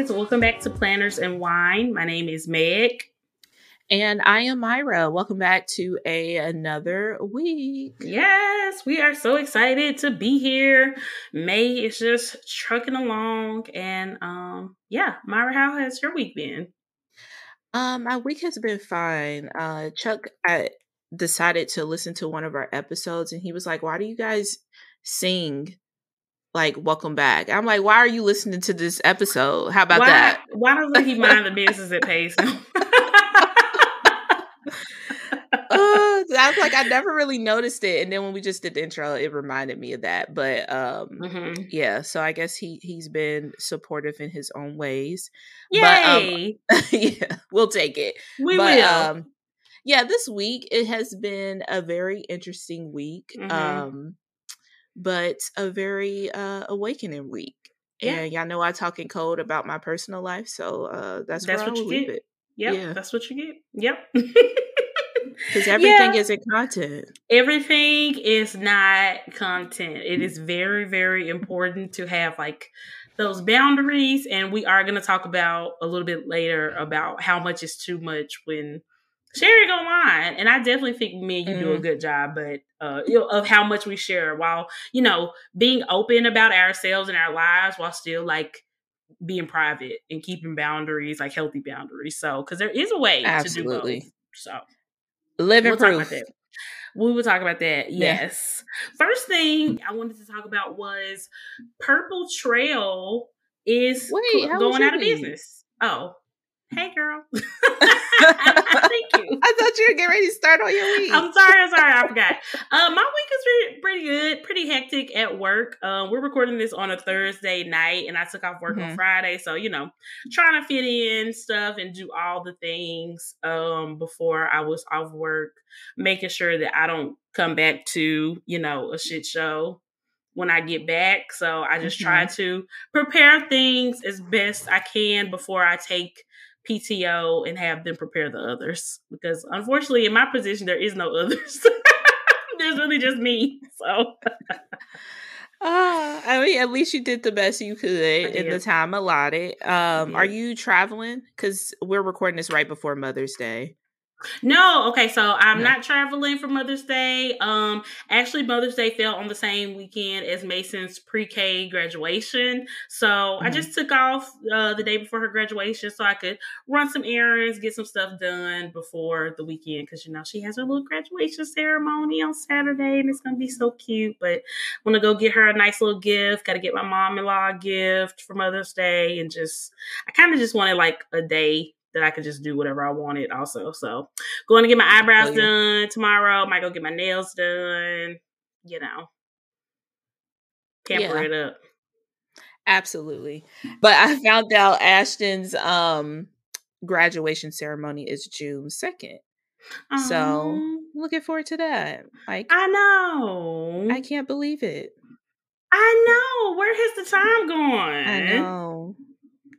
Guys? Welcome back to Planners and Wine. My name is Meg. And I am Myra. Welcome back to a another week. Yes, we are so excited to be here. May is just trucking along, and um, yeah, Myra, how has your week been? Um, my week has been fine. Uh, Chuck, I decided to listen to one of our episodes, and he was like, "Why do you guys sing?" Like, welcome back. I'm like, why are you listening to this episode? How about why, that? Why doesn't he mind the business that pays him? uh, I was like, I never really noticed it, and then when we just did the intro, it reminded me of that. But um, mm-hmm. yeah, so I guess he he's been supportive in his own ways. Yay! But, um, yeah, we'll take it. We but, will. Um, yeah, this week it has been a very interesting week. Mhm. Um, but a very uh awakening week. Yeah. And y'all know I talk in code about my personal life, so uh that's, That's what you get. Yep, yeah. that's what you get. Yep. Because everything Yeah. is in content. everything is not content. It is very, very important to have like those boundaries. And we are going to talk about a little bit later about how much is too much when sharing online. And I definitely think me and you do a Mhm. good job, but uh, you know, of how much we share while, you know, being open about ourselves and our lives while still like being private and keeping boundaries, like healthy boundaries. So, because there is a way to do Absolutely. both. So, Living We'll proof. We will talk about that. Yeah. Yes. First thing I wanted to talk about was Purple Trail is Wait, going out of business. Oh, hey girl. Thank you. I thought you were getting ready to start on your week. I'm sorry, I'm sorry, I forgot. Um, my week is pretty, pretty good, pretty hectic at work. Um, we're recording this on a Thursday night, and I took off work on Mhm. Friday, so you know, trying to fit in stuff and do all the things um before I was off work, making sure that I don't come back to you know a shit show when I get back. So I just try to prepare things as best I can before I take PTO and have them prepare the others. Because unfortunately, in my position, there is no others. There's really just me. So Ah, I mean, at least you did the best you could in the time allotted. Um, are you traveling? Because we're recording this right before Mother's Day. No, okay. So I'm No. not traveling for Mother's Day. Um, actually, Mother's Day fell on the same weekend as Mason's pre-K graduation. So I Mhm. just took off uh, the day before her graduation so I could run some errands, get some stuff done before the weekend because you know she has her little graduation ceremony on Saturday and it's gonna be so cute. But I want to go get her a nice little gift. Got to get my mom-in-law a gift for Mother's Day and just I kind of just wanted like a day that I could just do whatever I wanted also. So going to get my eyebrows Oh, yeah. done tomorrow. Might go get my nails done. You know, pamper Yeah. it up. Absolutely. But I found out Ashton's um graduation ceremony is June 2nd. So looking forward to that. Like I know. I can't believe it. I know. Where has the time gone? I know.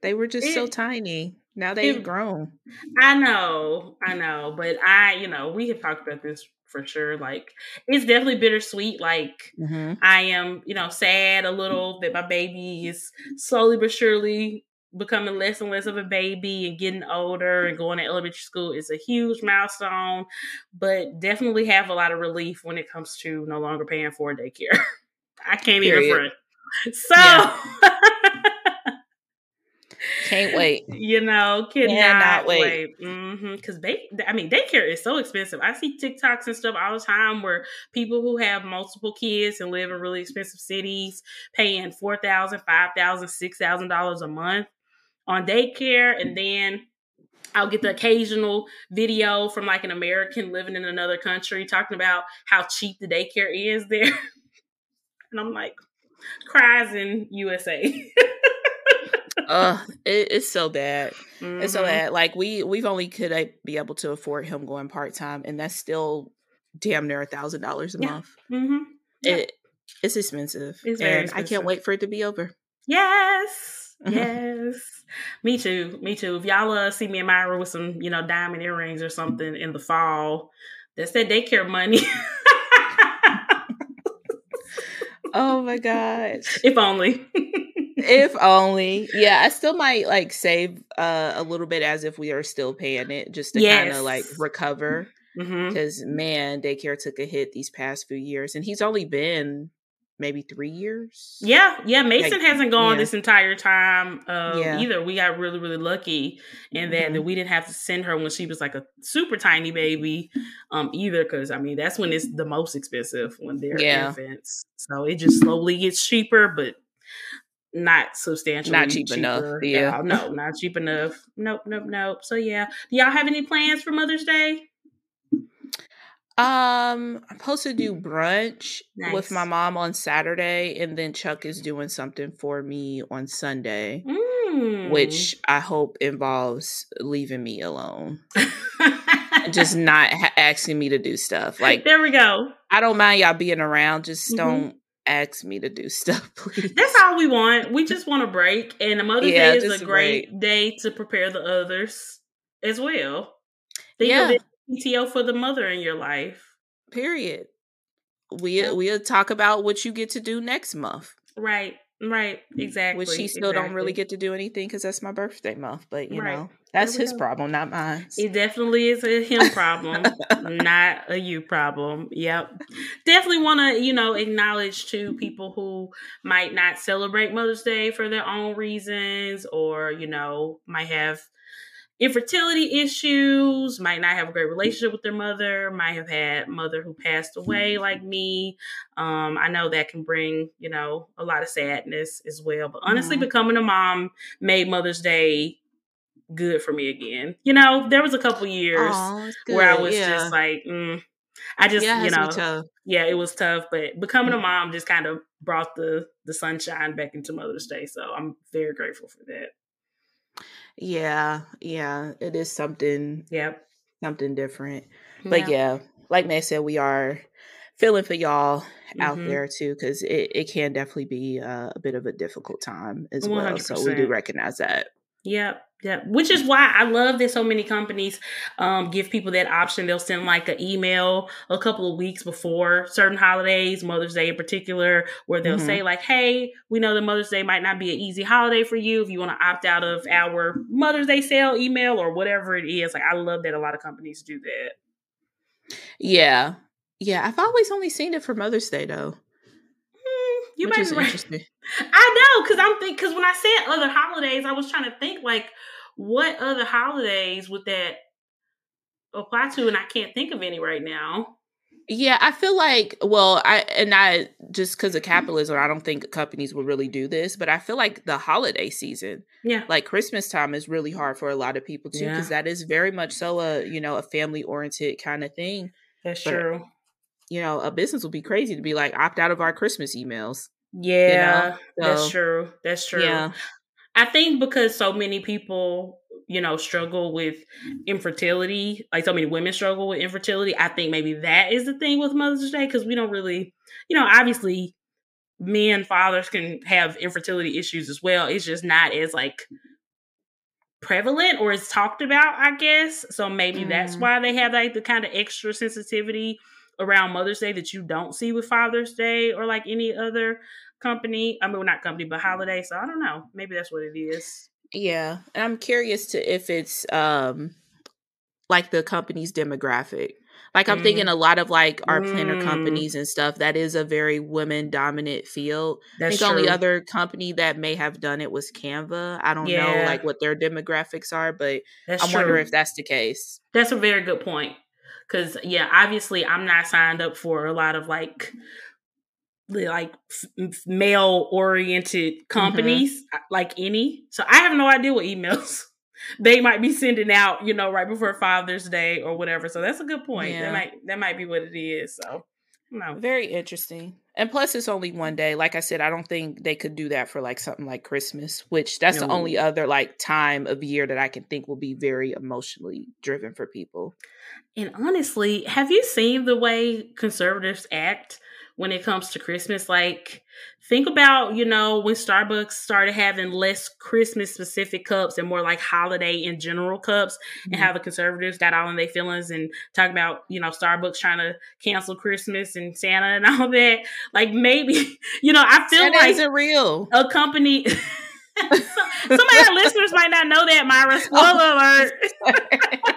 They were just so tiny. Now they've it- grown. I know, I know, but I, you know, we have talked about this for sure. Like, it's definitely bittersweet. Like, Mhm. I am, you know, sad a little that my baby is slowly but surely becoming less and less of a baby and getting older and going to elementary school is a huge milestone, but definitely have a lot of relief when it comes to no longer paying for daycare. I can't even front. So, Can't wait. you know, cannot, Cannot wait. wait. Mm-hmm. Because they, I mean, daycare is so expensive. I see TikToks and stuff all the time where people who have multiple kids and live in really expensive cities paying four thousand, five thousand, six thousand dollars a month on daycare, and then I'll get the occasional video from like an American living in another country talking about how cheap the daycare is there. and I'm like, cries in USA. uh it, it's so bad mm-hmm. it's so Mhm. bad like we we've only could uh, be able to afford him going part-time and that's still damn near a thousand dollars a Yeah. month hmm Yeah. it it's expensive It's and i can't wait for it to be over Yes. Yes. me too. Me too. If y'all uh, see me and Myra with some, you know, diamond earrings or something in the fall, that's that daycare money. oh my god if only. If only yeah i still might like save uh a little bit as if we are still paying it just to kind of like Yes. recover because man daycare took a hit these past few years and he's only been maybe three years Yeah, yeah. Mason Like, hasn't gone yeah. this entire time um, Yeah. either. We got really, really lucky in that, Mhm. that we didn't have to send her when she was like a super tiny baby um, either. Because I mean, that's when it's the most expensive when they're Yeah. infants. So it just slowly gets cheaper, but not substantially Not cheap enough, cheaper at yeah. no, not cheap enough. Nope, nope, nope. So yeah, do y'all have any plans for Mother's Day? Um, I'm supposed to do brunch with my mom on Saturday, and then Chuck is doing something for me on Sunday, Mm. which I hope involves leaving me alone, just not ha- asking me to do stuff. Like there we go. I don't mind y'all being around, just Mhm. don't ask me to do stuff, please. That's all we want. We just want a break, and a Mother's Yeah, Day is a great break. day to prepare the others as well. Think Yeah. PTO for the mother in your life. Period. We Yeah. we'll talk about what you get to do next month, Right, right, mm, exactly. which he still don't really get to do anything because that's my birthday month. But you Right. know, that's his go. problem, not mine. It definitely is a him problem, not a you problem. Yep. Definitely want to, you know, acknowledge to people who might not celebrate Mother's Day for their own reasons or, you know, might have infertility issues, might not have a great relationship with their mother, might have had mother who passed away like me. Um, I know that can bring, you know, a lot of sadness as well. But honestly, Mhm. becoming a mom made Mother's Day good for me again. You know, there was a couple years Aw, it's where I was yeah. just like, mm, I just, yeah, you has to be know, yeah, it was tough, but becoming a Mm. mom just kind of brought the the sunshine back into Mother's Day. So I'm very grateful for that. Yeah, yeah, it is something Yep. something different. But yeah, like May said, we are feeling for y'all out Mhm. there too, because it, it can definitely be uh, a bit of a difficult time as well. So we do recognize that. Yep. Yep. Which is why I love that so many companies um, give people that option. They'll send like an email a couple of weeks before certain holidays, Mother's Day in particular, where they'll Mhm. say like, "Hey, we know that Mother's Day might not be an easy holiday for you. If you want to opt out of our Mother's Day sale email or whatever it is." Like, I love that a lot of companies do that. Yeah, yeah. I've always only seen it for Mother's Day though, you which might is be right. interesting. I know, because I'm think because when I said other holidays, I was trying to think like what other holidays would that apply to, and I can't think of any right now. Yeah, I feel like well, I and I just because of capitalism, I don't think companies will really do this, but I feel like the holiday season, Yeah, like Christmas time, is really hard for a lot of people too, Yeah. because that is very much so a you know a family oriented kind of thing. that's But- true. You know, a business would be crazy to be like opt out of our Christmas emails. Yeah, that's So, true. That's true. Yeah, I think because so many people, you know, struggle with infertility, like so many women struggle with infertility, I think maybe that is the thing with Mother's Day because we don't really, you know, obviously men, fathers can have infertility issues as well. It's just not as like prevalent or it's talked about, I guess. So maybe that's Mhm. why they have like the kind of extra sensitivity around Mother's Day that you don't see with Father's Day or like any other company. I mean, well, not company, but holiday. So I don't know. Maybe that's what it is. yeah. And I'm curious to if it's um like the company's demographic. Like I'm thinking a lot of like our planner Mm. companies and stuff. That is a very women dominant field. I That's think the only other company that may have done it was Canva. I don't know like what their demographics are, but That's I true. wonder if that's the case. That's a very good point. Cause yeah, obviously I'm not signed up for a lot of like like male oriented companies uh, like any. So I have no idea what emails they might be sending out, you know, right before Father's Day or whatever. So that's a good point. Yeah. That might that might be what it is. So no. Very interesting. And plus, it's only one day. Like I said, I don't think they could do that for like something like Christmas, which that's the only other like time of year that I can think will be very emotionally driven for people. And honestly, have you seen the way conservatives act when it comes to Christmas? Like, think about, you know, when Starbucks started having less Christmas specific cups and more like holiday in general cups, and mm-hmm. how the conservatives got all in their feelings and talk about, you know, Starbucks trying to cancel Christmas and Santa and all that. Like, maybe, you know, I feel That like isn't real. a company. some, some of our listeners might not know that, Myra. Spoiler oh, alert.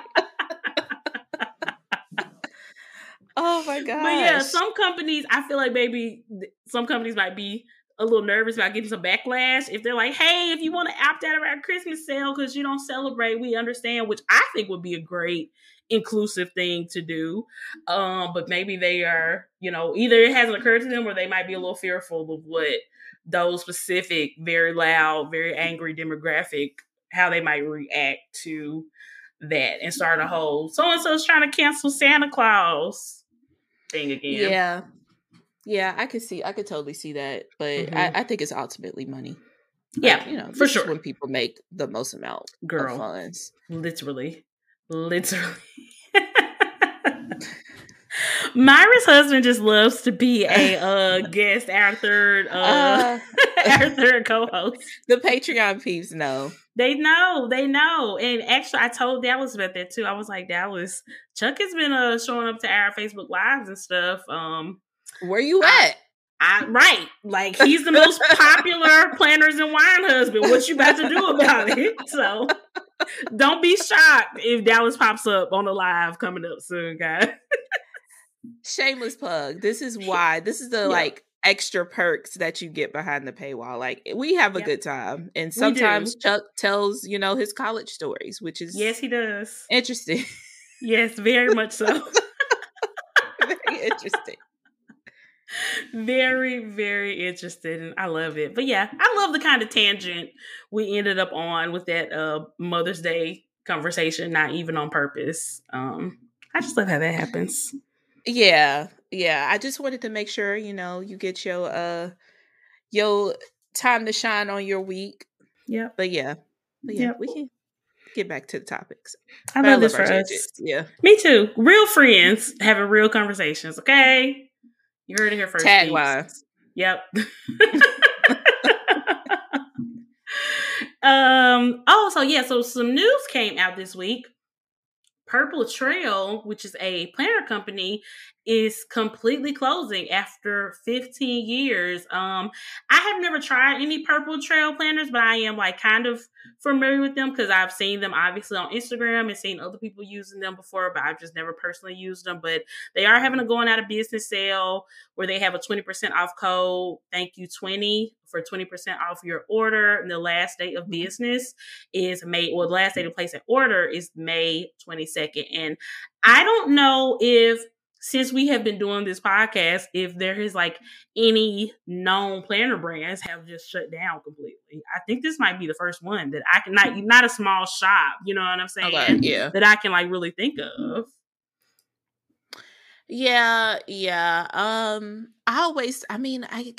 Oh my god! But yeah, some companies, I feel like maybe some companies might be a little nervous about getting some backlash if they're like, "Hey, if you want to opt out of our Christmas sale because you don't celebrate, we understand," which I think would be a great inclusive thing to do. Um, but maybe they are, you know, either it hasn't occurred to them or they might be a little fearful of what those specific, very loud, very angry demographic, how they might react to that and start a whole so and so's trying to cancel Santa Claus thing again. yeah, yeah, I could see, I could totally see that, but Mhm. I, I think it's ultimately money. Yeah, you know, for sure. when people make the most amount of funds. literally, literally. Myra's husband just loves to be a uh, guest, our third, uh, Uh, our third co-host. the Patreon peeps know. They know, they know. And actually, I told Dallas about that too. I was like, Dallas, Chuck has been uh, showing up to our Facebook lives and stuff. Um, Where you I- at? I right, like he's the most popular planners and wine husband. What you about to do about it? So don't be shocked if Dallas pops up on the live coming up soon, guys. Shameless plug. This is why. This is the Yeah. like extra perks that you get behind the paywall. Like we have a Yep. good time, and sometimes Chuck tells you know his college stories, which is Yes, he does. interesting. Yes, very much so. Very interesting. very, very interested, and I love it. But yeah, I love the kind of tangent we ended up on with that uh Mother's Day conversation, not even on purpose. Um, I just love how that happens. Yeah, yeah. I just wanted to make sure you know you get your uh your time to shine on your week. Yeah. But yeah, but yeah, Yep. we can get back to the topics. I But love this for us. Yeah. Me too. Real friends having real conversations. Okay, you heard it here first. Tagline. Yep. um. Oh, so yeah. So some news came out this week. Purple Trail, which is a planner company, is completely closing after 15 years. Um, I have never tried any Purple Trail planners, but I am like kind of familiar with them because I've seen them obviously on Instagram and seen other people using them before, but I've just never personally used them. But they are having a going out of business sale where they have a 20% off code. Thank you 20 for 20% off your order. And the last day of mm-hmm. business is May, well, the last day to mm-hmm. place an order is May 22nd. And I don't know if since we have been doing this podcast, if there is like any known planner brands have just shut down completely. I think this might be the first one that I can not mm-hmm. not a small shop, you know what I'm saying? Okay. Yeah. That I can like really think of. Yeah, yeah. Um, I always, I mean, I,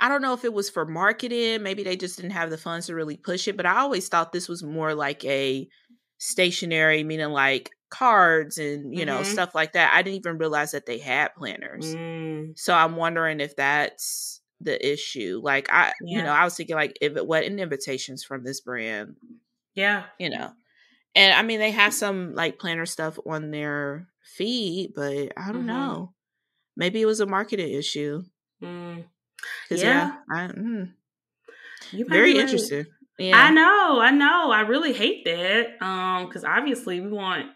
I don't know if it was for marketing. Maybe they just didn't have the funds to really push it. But I always thought this was more like a stationary, meaning like cards and you know Mhm. stuff like that. I didn't even realize that they had planners. Mm, So I'm wondering if that's the issue. Like I, you know, I was thinking like if it what invitations from this brand, yeah. you know. And I mean, they have some like planner stuff on their feed, but I don't Mhm. know. Maybe it was a marketing issue. Mm. Yeah. yeah, I, mm, You very right. interesting. Yeah, I know, I know. I really hate that. Um, because obviously we want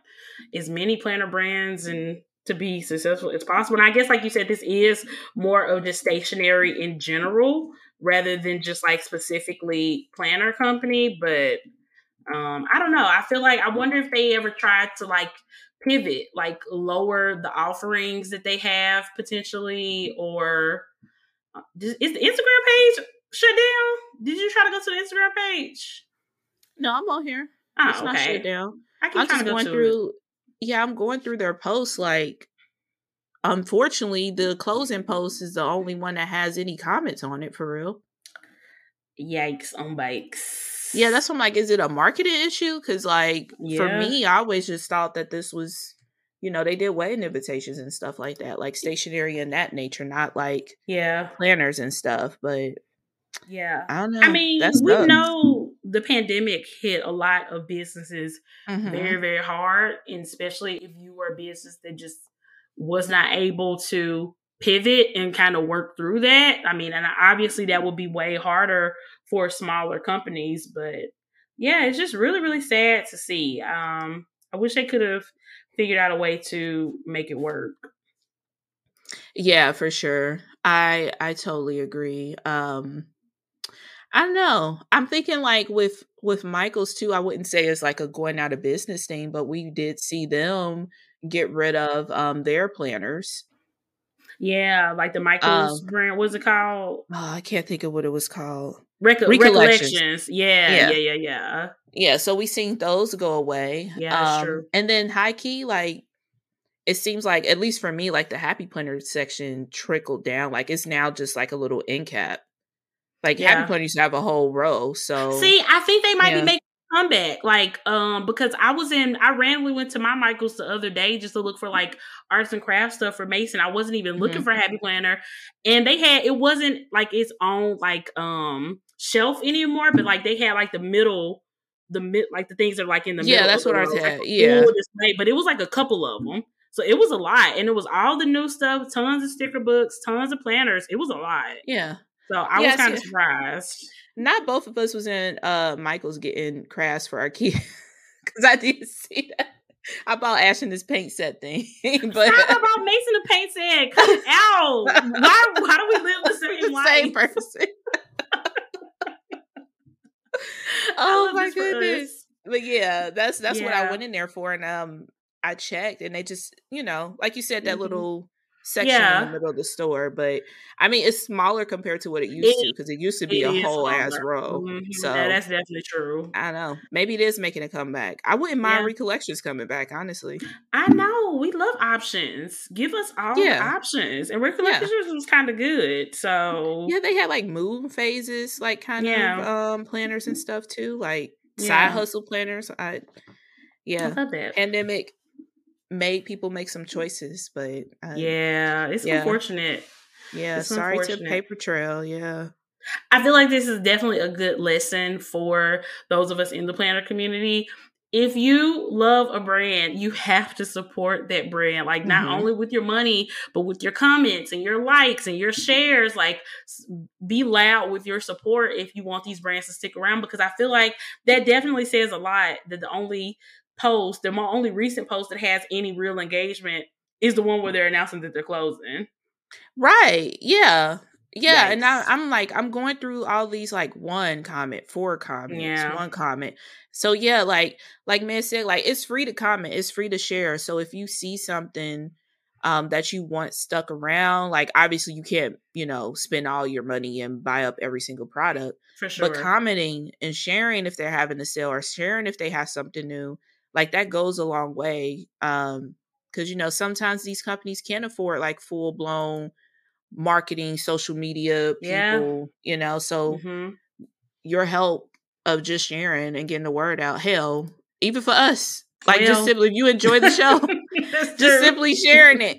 as many planner brands and to be successful as possible. And I guess, like you said, this is more of just stationary in general rather than just like specifically planner company. But um, I don't know. I feel like I wonder if they ever tried to like pivot, like lower the offerings that they have potentially, or is the Instagram page shut down? Did you try to go to the Instagram page? No, I'm on here. Oh, it's not shut down. I can I'm just going through. Yeah, I'm going through their posts. Like, unfortunately, the closing post is the only one that has any comments on it for real. Yikes on bikes. Yeah, that's what I'm like. Is it a marketing issue? Because like for me, I always just thought that this was, you know, they did wedding invitations and stuff like that, like stationery and that nature, not like yeah, planners and stuff. But yeah. I don't know. I mean, That's we tough. know the pandemic hit a lot of businesses Mhm. very, very hard, and especially if you were a business that just was not able to pivot and kind of work through that. I mean, and obviously that would be way harder for smaller companies, but yeah, it's just really, really sad to see. Um, I wish they could have figured out a way to make it work. Yeah, for sure. I I totally agree. Um I don't know. I'm thinking like with with Michaels too, I wouldn't say it's like a going out of business thing, but we did see them get rid of um their planners. Yeah, like the Michaels Um, brand, was it called? Oh, I can't think of what it was called. Reco- Recollections. recollections. Yeah, Yeah. yeah, yeah, yeah. Yeah, so we seen those go away. Yeah, um, true. And then high key, like it seems like at least for me, like the happy planner section trickled down. Like it's now just like a little end cap. Like Yeah. happy planner used to have a whole row. So See, I think they might Yeah. be making a comeback. Like, um, because I was in I randomly went to my Michaels the other day just to look for like arts and crafts stuff for Mason. I wasn't even looking Mhm. for Happy Planner. And they had it wasn't like its own like um shelf anymore, but like they had like the middle the mid like the things that are like in the Yeah, middle. that's what the ours row, like had, a yeah. display, but it was like a couple of them. So it was a lot, and it was all the new stuff, tons of sticker books, tons of planners. It was a lot. yeah. So I Yeah, was kind of surprised. Not both of us was in uh Michael's getting crafts for our kids. Cause I did see that. I bought Ashton this paint set thing. but Talk about Mason the paint set. Come out. Why? Why do we live the same the life? same person. Oh my this for us. goodness. But yeah, that's that's what I went in there for. And um I checked and they just, you know, like you said, that Mhm. little section in the middle of the store. But I mean it's smaller compared to what it used to, because it used to be a whole ass smaller. row. Mhm. So Yeah, that's definitely true. I know. Maybe it is making a comeback. I wouldn't mind Yeah. recollections coming back, honestly. I know we love options. Give us all Yeah. options, and recollections was kind of good. So Yeah, they had like moon phases, like kind of um planners and stuff too, like Yeah. side hustle planners. I I yeah, love that. pandemic made people make some choices, but I, yeah, it's yeah. unfortunate. yeah. it's Sorry to unfortunate. paper trail. Yeah, I feel like this is definitely a good lesson for those of us in the planner community. If you love a brand, you have to support that brand. Like not Mhm. only with your money, but with your comments and your likes and your shares. Like be loud with your support if you want these brands to stick around because I feel like that definitely says a lot that the only post, the mo- only recent post that has any real engagement is the one where they're announcing that they're closing. right. Yeah, yeah. And now I'm like, I'm going through all these like one comment, four comments, Yeah. one comment. So yeah, like like man said, like it's free to comment, it's free to share. So if you see something um that you want stuck around, like obviously you can't, you know, spend all your money and buy up every single product. For sure. But commenting and sharing if they're having a sale or sharing if they have something new, like that goes a long way. Um, because you know, sometimes these companies can't afford like full blown marketing, social media Yeah. people, you know. So hmm your help of just sharing and getting the word out, hell, even for us. Like just simply if you enjoy the show, just true. simply sharing it.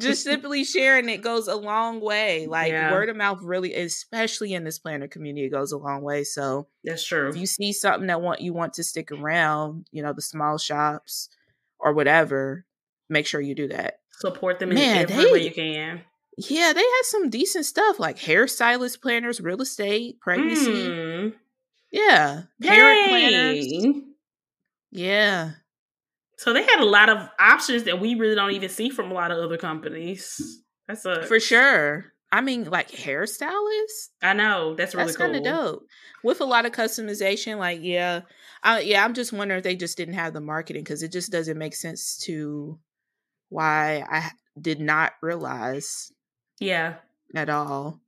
Just simply sharing it goes a long way. Like Yeah. word of mouth really, especially in this planner community, goes a long way. So That's true. if you see something that want you want to stick around, you know, the small shops or whatever, make sure you do that. Support them in Man, every way you can. Yeah, they had some decent stuff like hairstylist planners, real estate, pregnancy. Mm. Yeah. Parent planners. Yeah. So they had a lot of options that we really don't even see from a lot of other companies. That's a For sure. I mean, like hairstylists. I know that's really That's cool. kind of dope. With a lot of customization, like yeah, I, yeah. I'm just wondering if they just didn't have the marketing because it just doesn't make sense to why I did not realize Yeah, at all.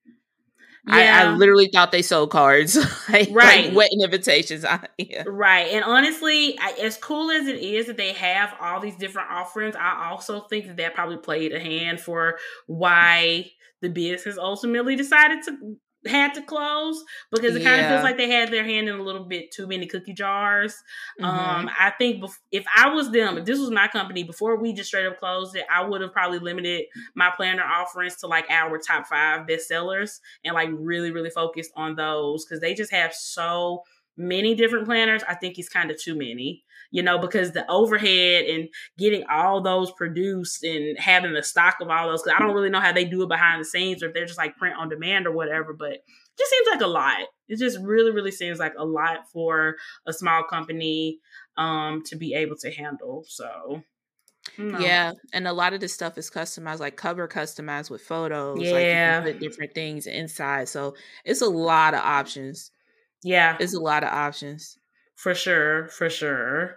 Yeah. I, I, literally thought they sold cards, like, right? Like wedding invitations. yeah. Right. And honestly, I, as cool as it is that they have all these different offerings, I also think that that probably played a hand for why the business ultimately decided to had to close because it kind of feels like they had their hand in a little bit too many cookie jars. Mm-hmm. Um, I think bef- if I was them, if this was my company, before we just straight up closed it, I would have probably limited my planner offerings to like our top five bestsellers and like really, really focused on those because they just have so many different planners. I think it's kind of too many you know, because the overhead and getting all those produced and having the stock of all those, because I don't really know how they do it behind the scenes or if they're just like print on demand or whatever, but it just seems like a lot. It just really, really seems like a lot for a small company um, to be able to handle. So. No. Yeah, and a lot of this stuff is customized, like cover customized with photos. Yeah, like put different things inside, so it's a lot of options. Yeah, it's a lot of options. For sure, for sure.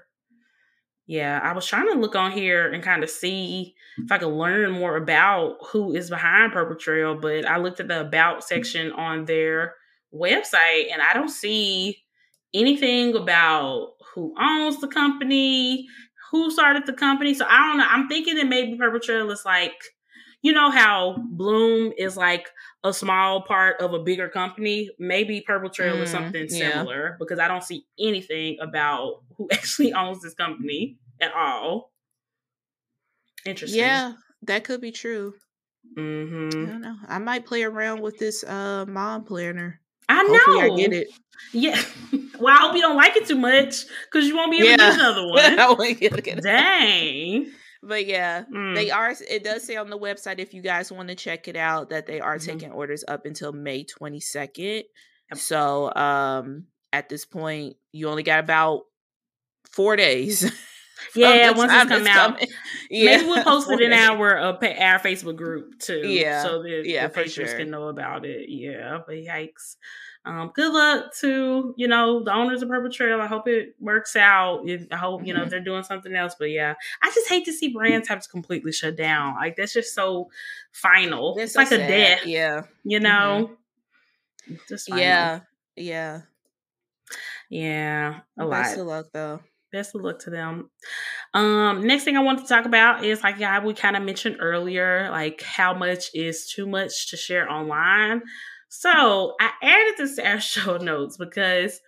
Yeah, I was trying to look on here and kind of see if I could learn more about who is behind Purple Trail, but I looked at the about section on their website and I don't see anything about who owns the company, who started the company. So I don't know. I'm thinking that maybe Purple Trail is like you know how Bloom is like a small part of a bigger company. Maybe Purple Trail mm, is something similar yeah. because I don't see anything about who actually owns this company at all. Interesting. Yeah, that could be true. Mm-hmm. I don't know. I might play around with this uh mom planner. I know. Hopefully I get it. Yeah. Well, I hope you don't like it too much because you won't be able yeah. to get another one. I won't get Dang. But yeah, mm. they are. It does say on the website if you guys want to check it out that they are mm-hmm. taking orders up until May twenty second. Yep. So um, at this point, you only got about four days. Yeah, once it's come out, yeah. maybe we'll post it in our uh, our Facebook group too. Yeah, so that yeah, the patrons sure. can know about it. Yeah, but yikes. Um, good luck to you know the owners of Purple Trail. I hope it works out. I hope you know mm-hmm. they're doing something else. But yeah, I just hate to see brands have to completely shut down. Like that's just so final. it's so like sad. a death. Yeah, you know. Mm-hmm. Just final. yeah, yeah, yeah. A lot. Best lot. of luck though. Best of luck to them. Um, next thing I want to talk about is like yeah, we kind of mentioned earlier, like how much is too much to share online. So I added this to our show notes because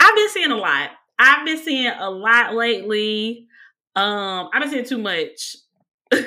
I've been seeing a lot. I've been seeing a lot lately. Um, I've been seeing too much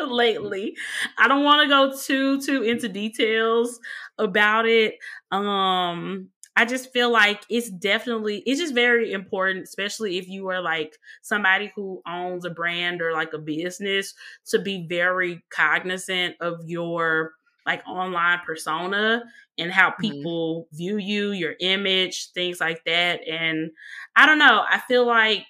lately. I don't want to go too too into details about it. Um, I just feel like it's definitely it's just very important, especially if you are like somebody who owns a brand or like a business, to be very cognizant of your like online persona and how mm-hmm. people mm-hmm. view you, your image, things like that. And I don't know, I feel like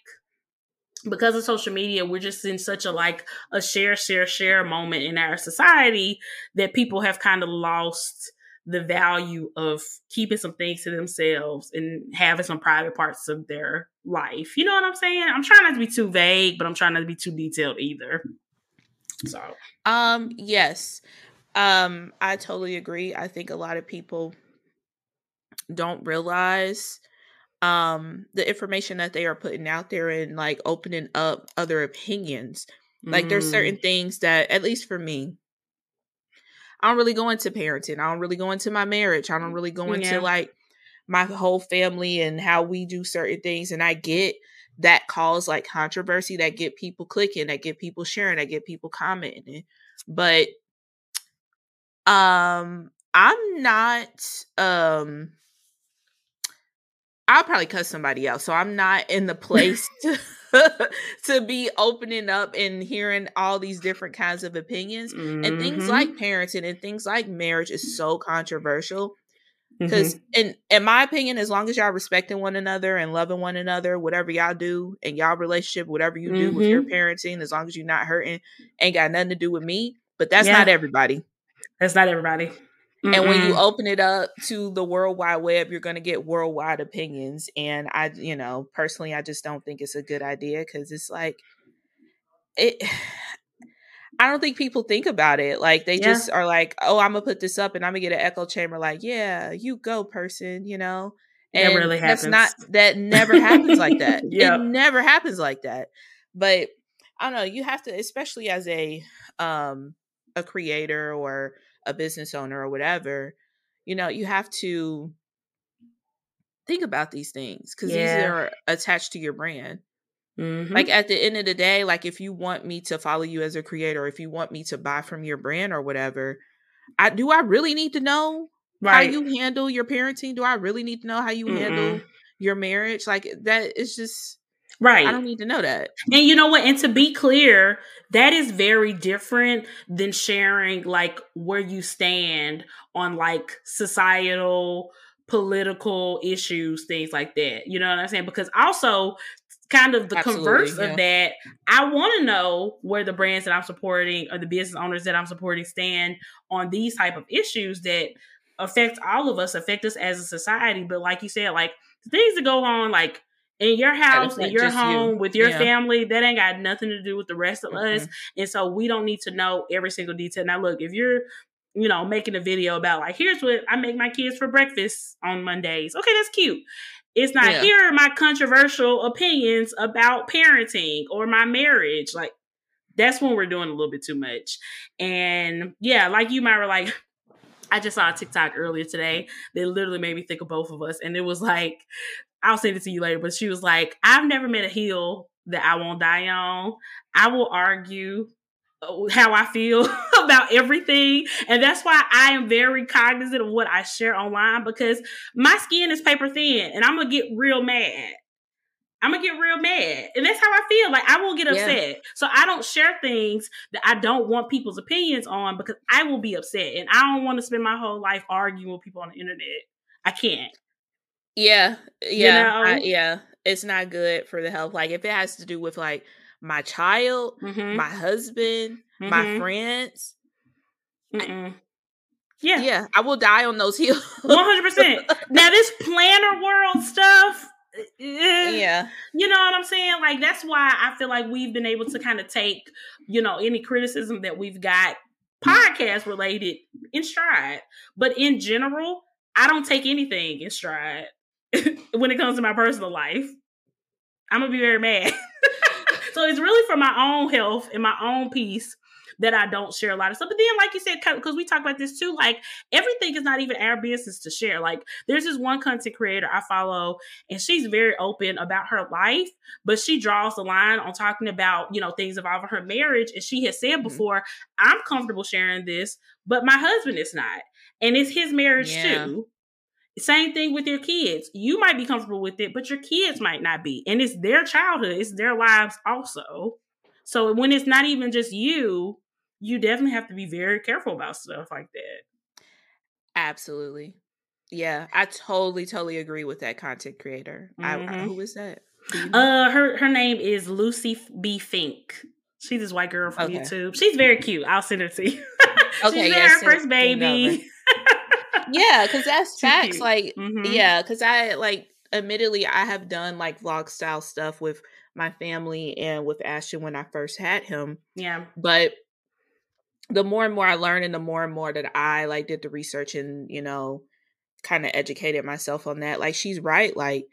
because of social media, we're just in such a like a share, share, share moment in our society that people have kind of lost the value of keeping some things to themselves and having some private parts of their life. You know what I'm saying? I'm trying not to be too vague, but I'm trying not to be too detailed either. So, um, yes. Um, I totally agree. I think a lot of people don't realize um the information that they are putting out there and like opening up other opinions. Like there's mm. certain things that at least for me I don't really go into parenting. I don't really go into my marriage. I don't really go into yeah. like my whole family and how we do certain things and I get that cause like controversy that get people clicking, that get people sharing, that get people commenting. But um, I'm not um I'll probably cut somebody out. So I'm not in the place to, to be opening up and hearing all these different kinds of opinions. Mm-hmm. And things like mm-hmm. parenting and things like marriage is so controversial. Because mm-hmm. in in my opinion, as long as y'all respecting one another and loving one another, whatever y'all do and y'all relationship, whatever you do mm-hmm. with your mm-hmm. parenting, as long as you're not hurting, ain't got nothing to do with me. But that's yeah. not everybody. That's not everybody. Mm-mm. And when you open it up to the World Wide Web, you're going to get worldwide opinions. And I, you know, personally, I just don't think it's a good idea because it's like, it. I don't think people think about it. Like they yeah. just are like, "Oh, I'm gonna put this up and I'm gonna get an echo chamber." Like, yeah, you go, person. You know, and really that's not that never happens like that. yep. It never happens like that. But I don't know. You have to, especially as a um a creator or a business owner or whatever. You know, you have to think about these things because yeah. these are attached to your brand. Mm-hmm. Like at the end of the day, like if you want me to follow you as a creator, if you want me to buy from your brand or whatever, I do I really need to know right. how you handle your parenting? Do I really need to know how you Mm-mm. handle your marriage? Like that is just Right. I don't need to know that. And you know what? And to be clear, that is very different than sharing like where you stand on like societal political issues, things like that. You know what I'm saying? Because also kind of the Absolutely, converse yeah. of that, I want to know where the brands that I'm supporting or the business owners that I'm supporting stand on these type of issues that affect all of us, affect us as a society. But like you said, like things that go on like in your house, in your home, you. with your yeah. family, that ain't got nothing to do with the rest of mm-hmm. us. And so we don't need to know every single detail. Now, look, if you're you know, making a video about like, here's what I make my kids for breakfast on Mondays. Okay, that's cute. It's not yeah. here are my controversial opinions about parenting or my marriage. Like that's when we're doing a little bit too much. And yeah, like you might were like, I just saw a TikTok earlier today that literally made me think of both of us. And it was like, I'll send it to you later, but she was like, I've never met a hill that I won't die on. I will argue uh, how I feel about everything. And that's why I am very cognizant of what I share online because my skin is paper thin and I'm going to get real mad. I'm gonna get real mad. And that's how I feel. Like I will get upset. Yeah. So I don't share things that I don't want people's opinions on because I will be upset. And I don't want to spend my whole life arguing with people on the internet. I can't. Yeah. Yeah. You know? I, yeah. It's not good for the health. Like if it has to do with like my child, mm-hmm. my husband, mm-hmm. my friends. I, yeah. Yeah. I will die on those hills. 100%. now, this planner world stuff. Eh, yeah. You know what I'm saying? Like, that's why I feel like we've been able to kind of take, you know, any criticism that we've got podcast related in stride. But in general, I don't take anything in stride when it comes to my personal life. I'm gonna be very mad. So it's really for my own health and my own peace that I don't share a lot of stuff. But then, like you said, because we talk about this too, like everything is not even our business to share. Like there's this one content creator I follow, and she's very open about her life, but she draws the line on talking about, you know, things involving her marriage. And she has said mm-hmm. before, I'm comfortable sharing this, but my husband is not. And it's his marriage yeah. too. Same thing with your kids. You might be comfortable with it, but your kids might not be. And it's their childhood, it's their lives also. So when it's not even just you, you definitely have to be very careful about stuff like that. Absolutely. Yeah, I totally, totally agree with that content creator. Mm-hmm. I, who is that? You know? Uh, her her name is Lucy B. Fink. She's this white girl from okay. YouTube. She's very cute. I'll send her to you. okay, She's yes, her first baby yeah, because that's facts. Like, mm-hmm. yeah, because I like, admittedly, I have done like vlog style stuff with my family and with Ashton when I first had him. Yeah, but the more and more I learned, and the more and more that I like did the research and you know, kind of educated myself on that. Like, she's right. Like,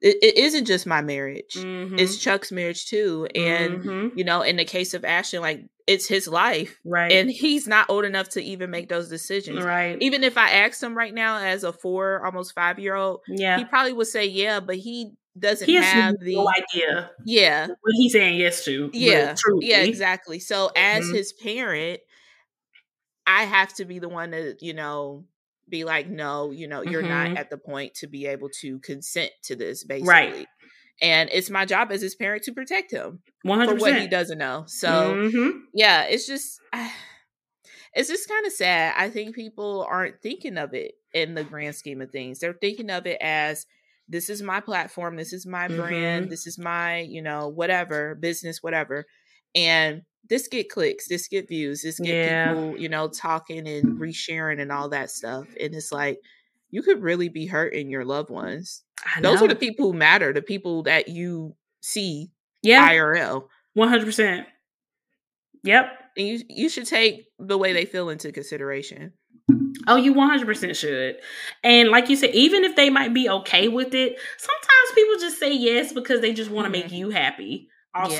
it, it isn't just my marriage; mm-hmm. it's Chuck's marriage too. And mm-hmm. you know, in the case of Ashton, like it's his life. Right. And he's not old enough to even make those decisions. Right. Even if I asked him right now as a four, almost five year old, yeah, he probably would say yeah, but he doesn't he have the no idea. Yeah. What he's saying yes to. Yeah. Yeah, exactly. So as mm-hmm. his parent, I have to be the one to, you know, be like, no, you know, you're mm-hmm. not at the point to be able to consent to this, basically. Right and it's my job as his parent to protect him 100%. for what he doesn't know. So mm-hmm. yeah, it's just it's just kind of sad. I think people aren't thinking of it in the grand scheme of things. They're thinking of it as this is my platform, this is my mm-hmm. brand, this is my, you know, whatever, business, whatever. And this get clicks, this get views, this get yeah. people, you know, talking and resharing and all that stuff. And it's like you could really be hurting your loved ones. Those are the people who matter, the people that you see yeah. IRL. 100%. Yep. and you you should take the way they feel into consideration. Oh, you 100% should. And like you said, even if they might be okay with it, sometimes people just say yes because they just want to make Mhm. you happy also.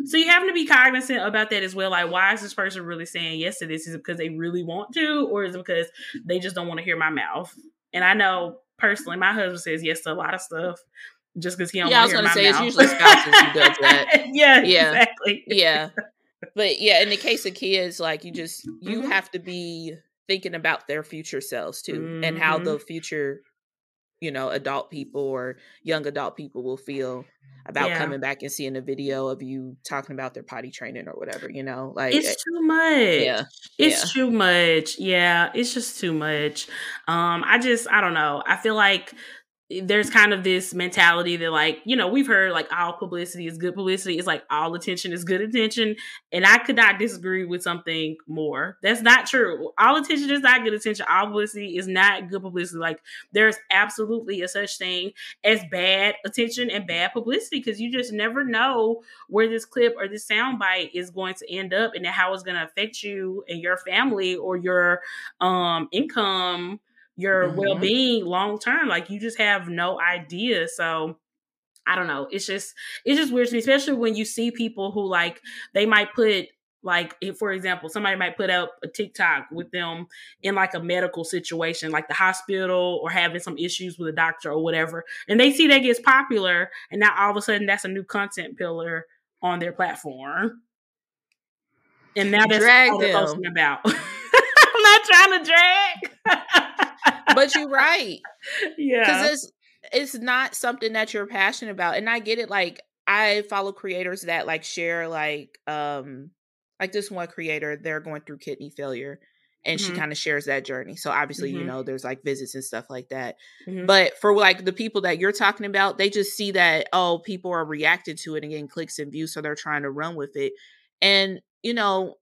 Yeah. So you have to be cognizant about that as well. Like, why is this person really saying yes to this? Is it because they really want to, or is it because they just don't want to hear my mouth? And I know personally, my husband says yes to a lot of stuff just because he don't Yeah, I want was gonna say, mouth. it's usually spouses who does that. yeah, Yeah. exactly. Yeah. But yeah, in the case of kids, like you just you Mhm. have to be thinking about their future selves too and how Mhm. the future, you know, adult people or young adult people will feel about Yeah. coming back and seeing a video of you talking about their potty training or whatever, you know? Like It's too much. yeah. It's yeah. too much. Yeah, it's just too much. Um, I just I don't know. I feel like there's kind of this mentality that like, you know, we've heard like all publicity is good publicity. It's like all attention is good attention. And I could not disagree with something more. That's not true. All attention is not good attention. All publicity is not good publicity. Like there's absolutely a such thing as bad attention and bad publicity because you just never know where this clip or this soundbite is going to end up and how it's going to affect you and your family or your um income your Mhm. well-being long term like you just have no idea so i don't know it's just it's just weird to me especially when you see people who like they might put like if for example somebody might put up a tiktok with them in like a medical situation like the hospital or having some issues with a doctor or whatever and they see that gets popular and now all of a sudden that's a new content pillar on their platform. And now that's Drag all they're posting about. I'm not trying to drag But you're right. yeah because it's it's not something that you're passionate about and i get it like i follow creators that like share like um like this one creator they're going through kidney failure and she Mhm. kind of shares that journey so obviously you Mhm. know there's like visits and stuff like that Mhm. but for like the people that you're talking about they just see that oh people are reacting to it and getting clicks and views so they're trying to run with it and you know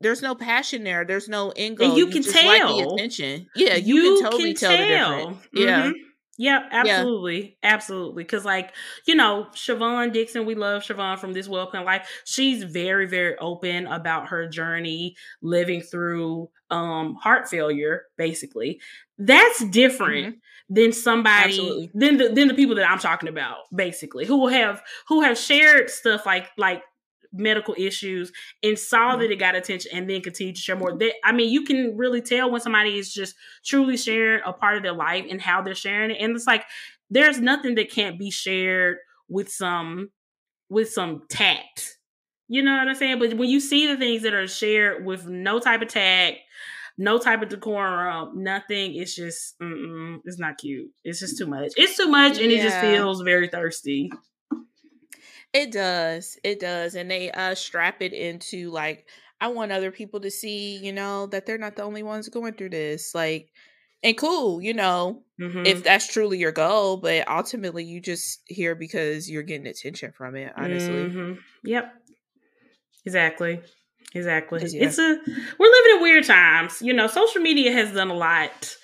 there's no passion there. There's no end goal. you can just like tell. attention. Yeah, you, can totally tell, the difference. Yeah. Mhm. Yep, absolutely. Absolutely. Cause like, you know, Siobhan Dixon, we love Siobhan from This Welcome Life. She's very, very open about her journey living through um heart failure, basically. That's different than somebody Mm-hmm. Absolutely. than the than the people that I'm talking about, basically, who have who have shared stuff like like medical issues and saw Mhm. that it got attention and then continue to share more. That I mean, you can really tell when somebody is just truly sharing a part of their life and how they're sharing it. And it's like there's nothing that can't be shared with some with some tact. You know what I'm saying? But when you see the things that are shared with no type of tact, no type of decorum, nothing, it's just mm-mm, it's not cute. It's just too much. It's too much and it just feels very thirsty. It does. It does. And they uh strap it into like I want other people to see, you know, that they're not the only ones going through this. Like and cool, you know, Mhm. if that's truly your goal, but ultimately you just here because you're getting attention from it, honestly. Mhm. Yep. Exactly. Exactly. yeah. It's a we're living in weird times. You know, social media has done a lot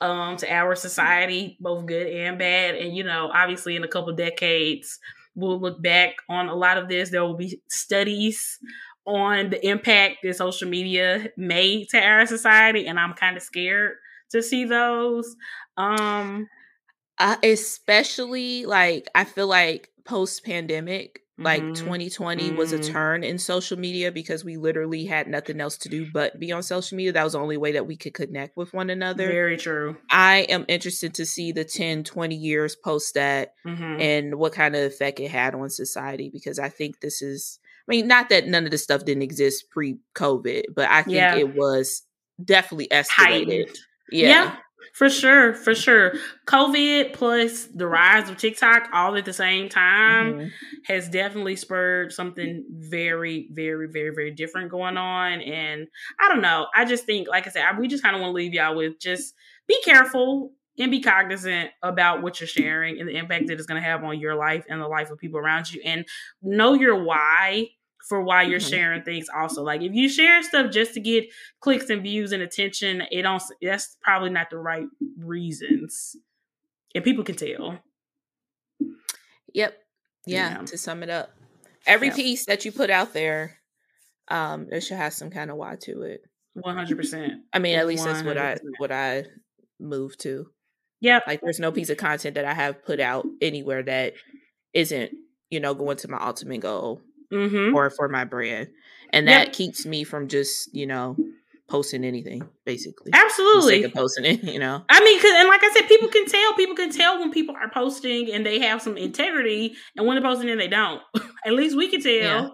um to our society, both good and bad. And you know, obviously in a couple decades, we'll look back on a lot of this. There will be studies on the impact that social media made to our society, and I'm kind of scared to see those. Um I, especially like I feel like post pandemic, like Mhm. 2020 was a Mhm. turn in social media because we literally had nothing else to do but be on social media. That was the only way that we could connect with one another. very true. I am interested to see the 10, 20 years post that Mhm. and what kind of effect it had on society because I think this is I mean, not that none of this stuff didn't exist pre COVID, but I think Yeah. it was definitely escalated. Heightened. Yeah. Yeah, for sure, for sure. COVID plus the rise of TikTok all at the same time Mhm. has definitely spurred something very, very, very, very different going on. And I don't know. I just think, like I said, I, we just kind of want to leave y'all with just be careful and be cognizant about what you're sharing and the impact that it's going to have on your life and the life of people around you. And know your why for why you're Mhm. sharing things also like if you share stuff just to get clicks and views and attention it don't that's probably not the right reasons and people can tell Yep. Yeah, Yeah. to sum it up. Every Yeah. piece that you put out there Um, it should have some kind of why to it. One hundred percent. I mean, at least that's what I what I move to. Yeah. Like there's no piece of content that I have put out anywhere that isn't, you know, going to my ultimate goal Mm-hmm. or for my brand. And Yep. that keeps me from just, you know, posting anything, basically. For the sake Absolutely. posting it, you know. I mean, cause, and like I said, people can tell. People can tell when people are posting and they have some integrity, and when they're posting and they don't. At least we can tell. Yeah.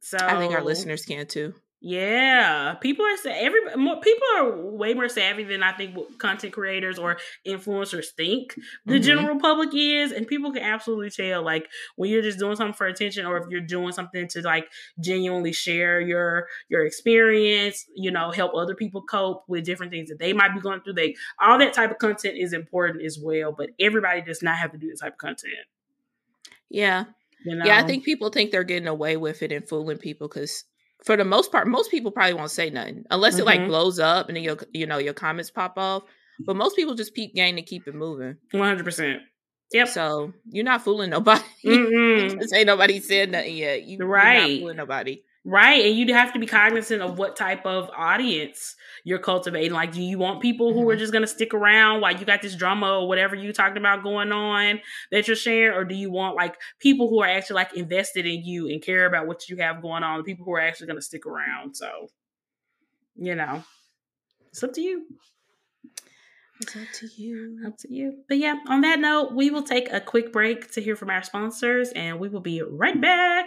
So I think our listeners can too. Yeah, people are sa- every more people are way more savvy than I think what content creators or influencers think the Mhm. general public is, and people can absolutely tell like when you're just doing something for attention, or if you're doing something to like genuinely share your your experience, you know, help other people cope with different things that they might be going through. They all that type of content is important as well, but everybody does not have to do this type of content. Yeah. You know? Yeah, I think people think they're getting away with it and fooling people because for the most part, most people probably won't say nothing unless it like Mhm. blows up and then your you know your comments pop off. But most people just peep game to keep it moving. one hundred percent. Yep. So you're not fooling nobody. Mm-mm. Ain't nobody said nothing yet. You, You're Right. not fooling nobody. Right. And you'd have to be cognizant of what type of audience you're cultivating. Like, do you want people who are mm-hmm. just going to stick around while you got this drama or whatever you talked about going on that you're sharing? Or do you want like people who are actually like invested in you and care about what you have going on, people who are actually going to stick around? So, you know, it's up to you. It's up to you. Up to you. But yeah, on that note, we will take a quick break to hear from our sponsors and we will be right back.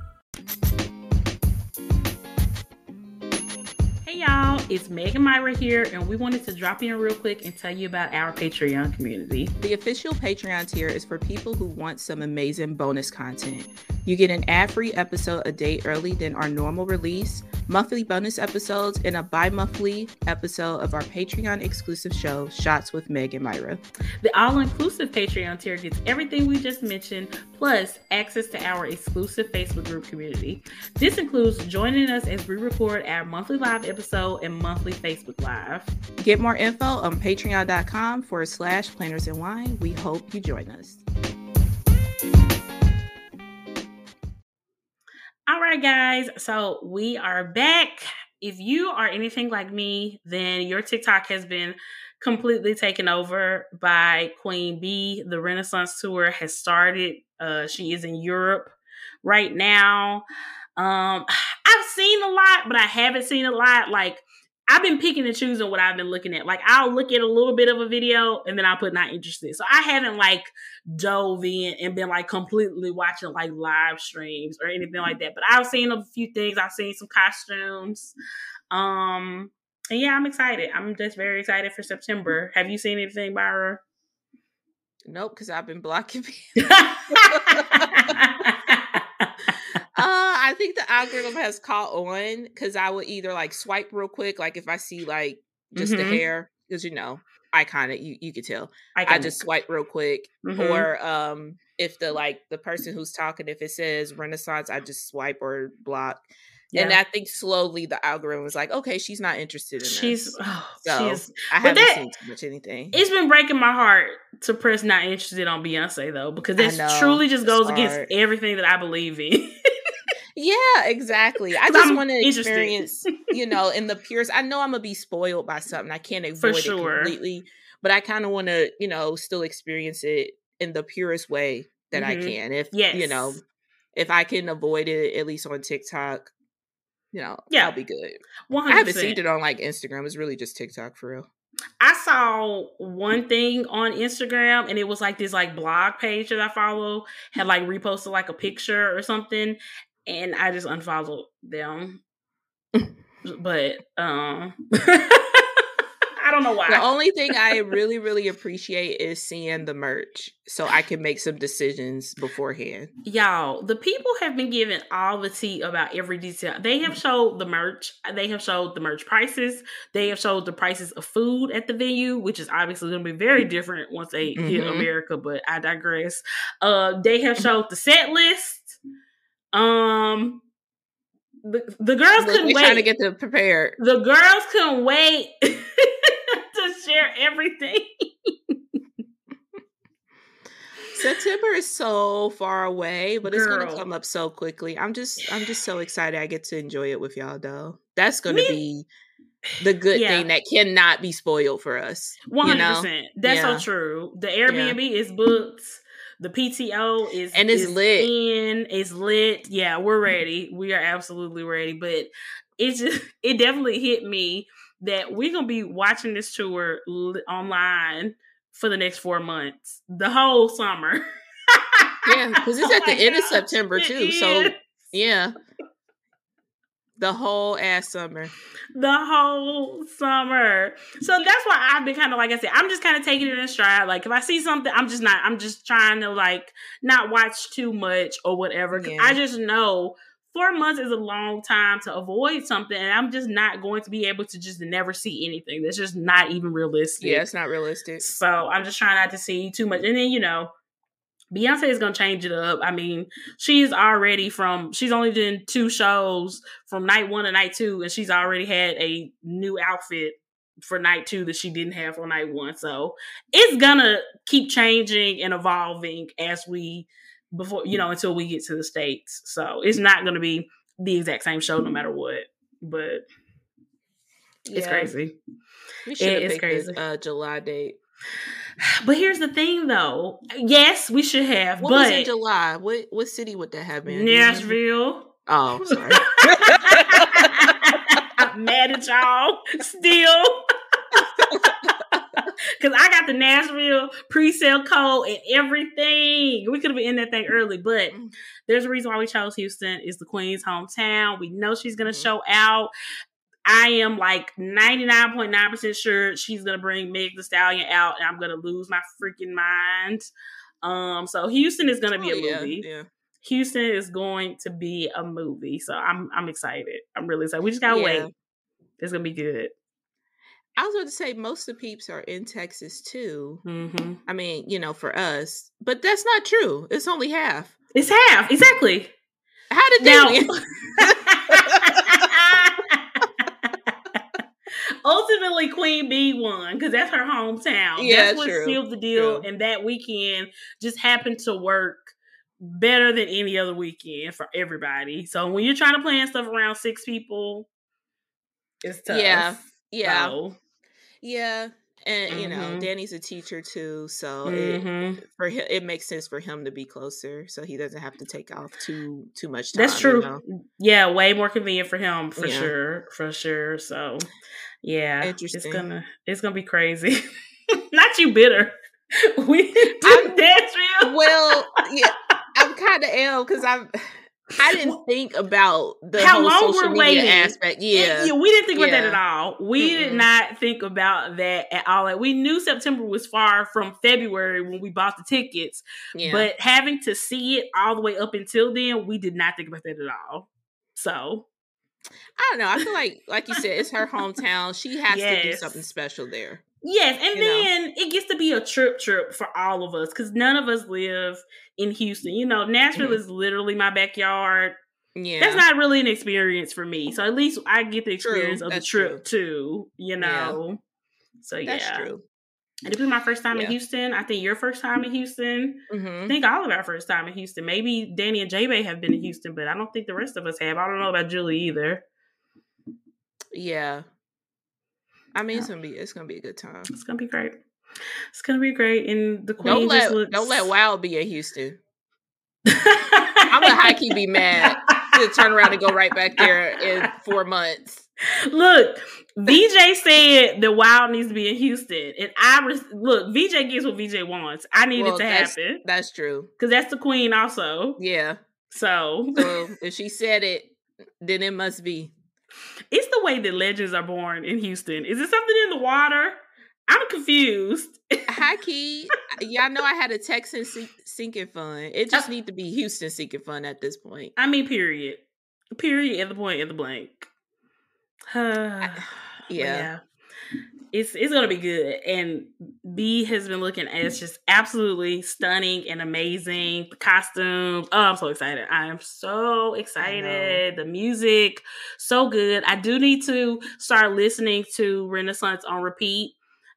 Y'all, it's Megan Myra here, and we wanted to drop in real quick and tell you about our Patreon community. The official Patreon tier is for people who want some amazing bonus content. You get an ad free episode a day early than our normal release, monthly bonus episodes, and a bi monthly episode of our Patreon exclusive show, Shots with Meg and Myra. The all inclusive Patreon tier gets everything we just mentioned, plus access to our exclusive Facebook group community. This includes joining us as we record our monthly live episode and monthly Facebook Live. Get more info on patreon.com forward slash planners and wine. We hope you join us. All right, guys. So we are back. If you are anything like me, then your TikTok has been completely taken over by Queen Bee. The Renaissance tour has started. Uh, she is in Europe right now. Um, I've seen a lot, but I haven't seen a lot. Like I've been picking and choosing what I've been looking at. Like I'll look at a little bit of a video and then I'll put not interested. So I haven't like dove in and been like completely watching like live streams or anything like that. But I've seen a few things. I've seen some costumes. Um and yeah, I'm excited. I'm just very excited for September. Have you seen anything, Myra? Nope, because I've been blocking people. Uh, I think the algorithm has caught on because I would either like swipe real quick, like if I see like just the Mhm. hair, because you know I kind of you you could tell. I just swipe real quick, Mhm. or um if the like the person who's talking, if it says Renaissance, I just swipe or block. And I think slowly the algorithm was like, okay, she's not interested in she's this. oh, So she's I haven't that- seen too much anything. it's been breaking my heart to press not interested on Beyonce though, because this truly just it's goes hard. against everything that I believe in. Yeah, exactly. I just want to experience, you know, in the purest. I know I'm gonna be spoiled by something. I can't avoid sure. it completely, but I kind of want to, you know, still experience it in the purest way that I Mhm. can. If you know, if I can avoid it at least on TikTok, you know, Yeah. I'll be good. One I haven't seen it on like Instagram. It's really just TikTok for real. I saw one thing on Instagram and it was like this like blog page that I follow had like reposted like a picture or something and I just unfollowed them. but um I don't know why. The only thing I really, really appreciate is seeing the merch so I can make some decisions beforehand. Y'all, the people have been giving all the tea about every detail. They have showed the merch. They have showed the merch prices. They have showed the prices of food at the venue, which is obviously going to be very different once they hit Mhm. America. But I digress. Uh, they have showed the set list. Um, the the girls couldn't wait. trying to get them prepared. the girls couldn't wait to share everything. September is so far away, but it's gonna come up so quickly. I'm just I'm just so excited I get to enjoy it with y'all though. That's gonna Me- be the good Yeah. thing that cannot be spoiled for us. One hundred percent. That's Yeah. so true. The Airbnb is booked. The PTO is And it's is lit. In it's lit. Yeah, we're mm-hmm. ready. We are absolutely ready. But it just it definitely hit me that we're gonna be watching this tour li- online for the next four months, the whole summer. yeah, because it's Oh at the my end of September, it too, so- is. Yeah. The whole ass summer. the whole summer. So that's why I've been kind of like I said, I'm just kind of taking it in stride. Like if I see something, I'm just not. I'm just trying to like not watch too much or whatever. Yeah. I just know four months is a long time to avoid something, and I'm just not going to be able to just never see anything. That's just not even realistic. Yeah, it's not realistic. So I'm just trying not to see too much. And then, you know, Beyonce is gonna change it up. I mean, she's already from she's only done two shows from night one to night two, and she's already had a new outfit for night two that she didn't have for night one. So it's gonna keep changing and evolving as we before you know until we get to the States. So it's not gonna be the exact same show no matter what. But it's Yeah. crazy. We should have It picked crazy. this uh, July date. But here's the thing, though. Yes, we should have, What was in July? What what city would that have been? Do you remember? Nashville. Oh, sorry. I'm mad at y'all still. Cause I got the Nashville pre-sale code and everything. We could have been in that thing early, but Mm. there's a reason why we chose Houston. It's the Queen's hometown. We know she's gonna Mhm. show out. I am like 99.9% sure she's gonna bring Meg the Stallion out and I'm gonna lose my freaking mind. Um, so Houston is gonna be Oh, a movie. Yeah. Houston is going to be a movie. So I'm I'm excited. I'm really excited. We just gotta Yeah. wait. It's gonna be good. I was going to say most of the peeps are in Texas too. hmm I mean, you know, for us, but that's not true. It's only half. It's half exactly. How did they Now? ultimately, Queen Bee won because that's her hometown. Yeah, that's what true, sealed the deal. true. And that weekend just happened to work better than any other weekend for everybody. So when you're trying to plan stuff around six people, it's tough. Yeah, yeah, So, yeah. And you know, Mhm. Danny's a teacher too, so mhm. it, for him, it makes sense for him to be closer, so he doesn't have to take off too too much time. That's you true. know? Yeah, way more convenient for him for Yeah. sure, for sure. So, yeah, Interesting. It's gonna it's gonna be crazy. Not you bitter. We I'm- did. Well, yeah, I'm kind of am because I'm. I didn't Well, think about the how long social we're media waiting. aspect. Yeah, Yeah, we didn't think about that at all. We did Mm-mm. not think about that at all. Like we knew September was far from February when we bought the tickets, yeah. but having to see it all the way up until then, we did not think about that at all. So I don't know. I feel like, like you said, it's her hometown. She has to do something special there. Yes, and You know? then it gets to be a trip trip for all of us because none of us live in Houston. You know, Nashville Mhm. is literally my backyard. Yeah, That's not really an experience for me. So at least I get the True, experience of the that's trip too. You Yeah. know. So yeah, that's true. And this is my first time in Houston. I think your first time in Houston. I hmm think all of our first time in Houston. Maybe Danny and J Bay have been in Houston, but I don't think the rest of us have. I don't know about Julie either. Yeah, I mean, it's gonna be it's gonna be a good time. It's gonna be great. It's gonna be great. And the queen Don't let just looks... don't let Wild be in Houston. I'm gonna high key be mad to turn around and go right back there in four months. Look, VJ said the Wild needs to be in Houston, and I res- look. VJ gets what VJ wants. I need Well, it to that's- happen That's true. because that's the queen, also. Yeah. So So if she said it, then it must be. It's the way that legends are born in Houston. Is it something in the water? I'm confused. High key, y'all know I had a Texan sinking fund. It just uh, need to be Houston sinking fund at this point. I mean, period. Period. At the point. At the blank. Yeah. yeah it's it's gonna be good. And B has been looking as just absolutely stunning and amazing. The costumes. Oh, I'm so excited. I am so excited. The music, so good. I do need to start listening to Renaissance on repeat.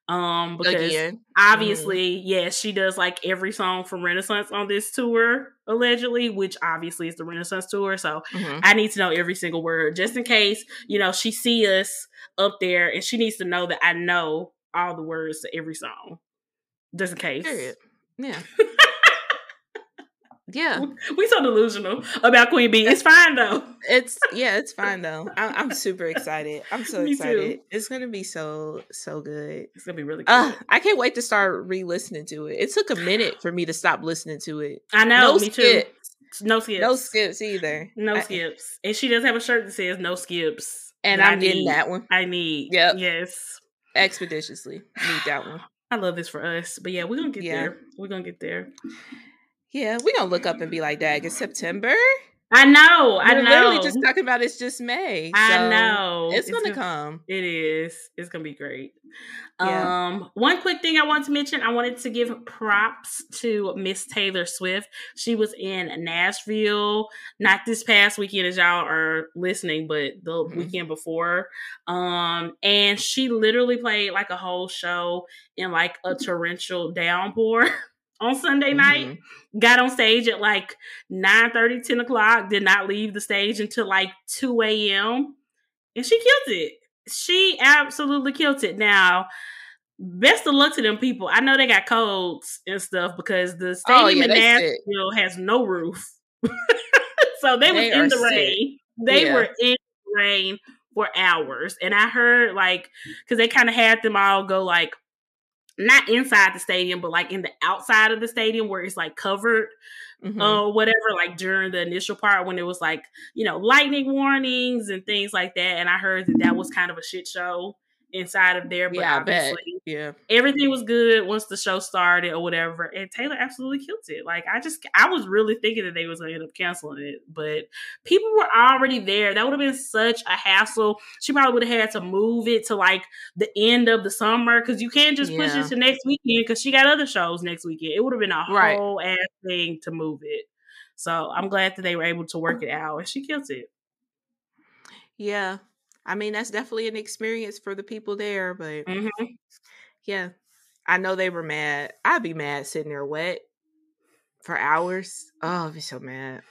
Um, because Again. obviously, mm-hmm. yes, she does like every song from Renaissance on this tour, allegedly, which obviously is the Renaissance tour. So mm-hmm. I need to know every single word just in case, you know, she see us up there and she needs to know that I know all the words to every song. Just in case. Period. Yeah. yeah. We so delusional about Queen Bee. It's fine though. It's yeah, it's fine though. I'm, I'm super excited. I'm so excited. Too. It's gonna be so so good. It's gonna be really good. Uh, I can't wait to start re-listening to it. It took a minute for me to stop listening to it. I know, no me skips. too. No skips. No skips either. No I, skips. And she does have a shirt that says no skips. And I'm getting that one. I need. Yep. Yes. Expeditiously. Need that one. I love this for us. But yeah, we're gonna get yeah. there. We're gonna get there. Yeah, we're gonna look up and be like, Dag, it's September. I know. I We're know. Literally just talking about it's just May. So I know. It's, it's gonna, gonna, come. It is. It's gonna be great. Yeah. Um, one quick thing I want to mention, I wanted to give props to Miss Taylor Swift. She was in Nashville, not this past weekend as y'all are listening, but the mm-hmm. weekend before. Um, and she literally played like a whole show in like a torrential downpour. on Sunday night. Mm-hmm. Got on stage at like 9 30, 10 o'clock. Did not leave the stage until like 2 a.m. And she killed it. She absolutely killed it. Now, best of luck to them people. I know they got colds and stuff because the stadium oh, yeah, in Nashville has no roof. so they, they was in the sick. rain. They yeah. were in the rain for hours. And I heard like because they kind of had them all go like not inside the stadium, but like in the outside of the stadium where it's like covered mm-hmm. or uh, whatever, like during the initial part when it was like, you know, lightning warnings and things like that. And I heard that that was kind of a shit show inside of there. But yeah, obviously, yeah, everything was good once the show started or whatever. And Taylor absolutely killed it. Like I just, I was really thinking that they was gonna end up canceling it, but people were already there. That would have been such a hassle. She probably would have had to move it to like the end of the summer because you can't just push yeah. it to next weekend because she got other shows next weekend. It would have been a right. whole ass thing to move it. So I'm glad that they were able to work it out, and she killed it. Yeah, I mean, that's definitely an experience for the people there, but mm-hmm. yeah, I know they were mad. I'd be mad sitting there wet for hours. Oh, I'd be so mad.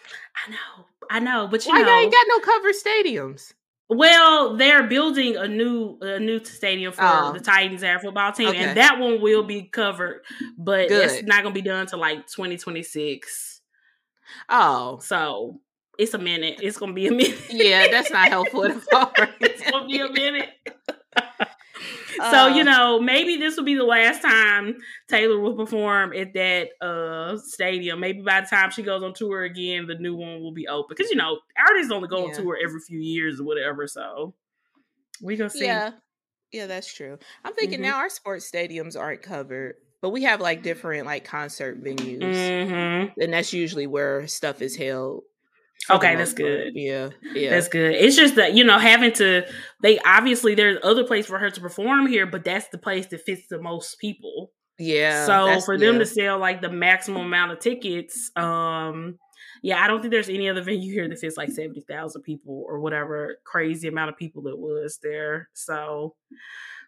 I know, I know, but you Why know, ain't got no covered stadiums. Well, they're building a new a new stadium for oh. the Titans Air football team, okay. and that one will be covered, but Good. it's not going to be done to like 2026. Oh, so it's a minute. It's gonna be a minute. yeah, that's not helpful at all. it's gonna be a minute. so you uh. know, maybe this will be the last time Taylor will perform at that uh stadium. Maybe by the time she goes on tour again, the new one will be open. Because you know, artists only go yeah. on tour every few years or whatever. So we gonna see. Yeah, yeah, that's true. I'm thinking mm-hmm. now our sports stadiums aren't covered but we have like different like concert venues mm-hmm. and that's usually where stuff is held Okay, that's good. Yeah, yeah, that's good. It's just that you know having to. They obviously there's other place for her to perform here, but that's the place that fits the most people. Yeah. So for them yeah. to sell like the maximum amount of tickets, um, yeah, I don't think there's any other venue here that fits like seventy thousand people or whatever crazy amount of people it was there. So,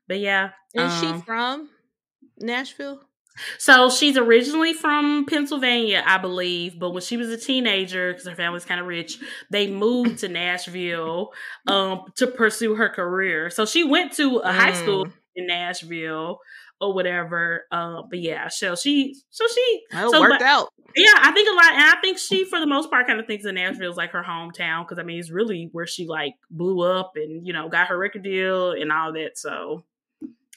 but yeah, is um, she from Nashville? So she's originally from Pennsylvania, I believe, but when she was a teenager, because her family's kind of rich, they moved to Nashville um, to pursue her career. So she went to a mm. high school mm. in Nashville or whatever. Uh, but yeah, so she, so she, well, so, worked but, out. Yeah, I think a lot, and I think she, for the most part, kind of thinks that Nashville is like her hometown because I mean, it's really where she like blew up and you know got her record deal and all that. So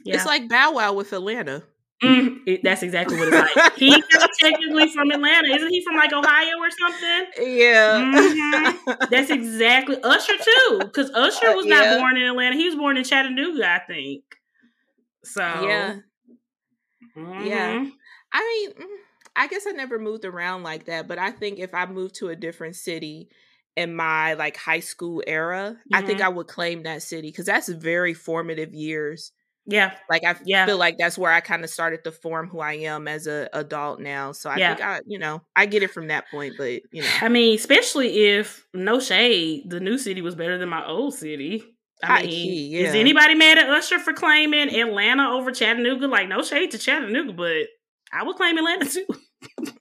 yeah. it's like Bow Wow with Atlanta. Mm, it, that's exactly what it's like. He's technically from Atlanta, isn't he? From like Ohio or something? Yeah, Mhm. That's exactly Usher too, because Usher Uh, was yeah. not born in Atlanta. He was born in Chattanooga, I think. So yeah. Yeah. mhm. I mean, mm, I guess I never moved around like that, but I think if I moved to a different city in my like high school era, I think Mhm. I would claim that city because that's very formative years. Yeah, Like I Yeah. feel like that's where I kind of started to form who I am as a adult now. So I Yeah. think I, you know, I get it from that point, but you know, I mean, especially if no shade, the new city was better than my old city. I High mean, key, is yeah. anybody mad at Usher for claiming mm. Atlanta over Chattanooga? Like, no shade to Chattanooga, but I would claim Atlanta too.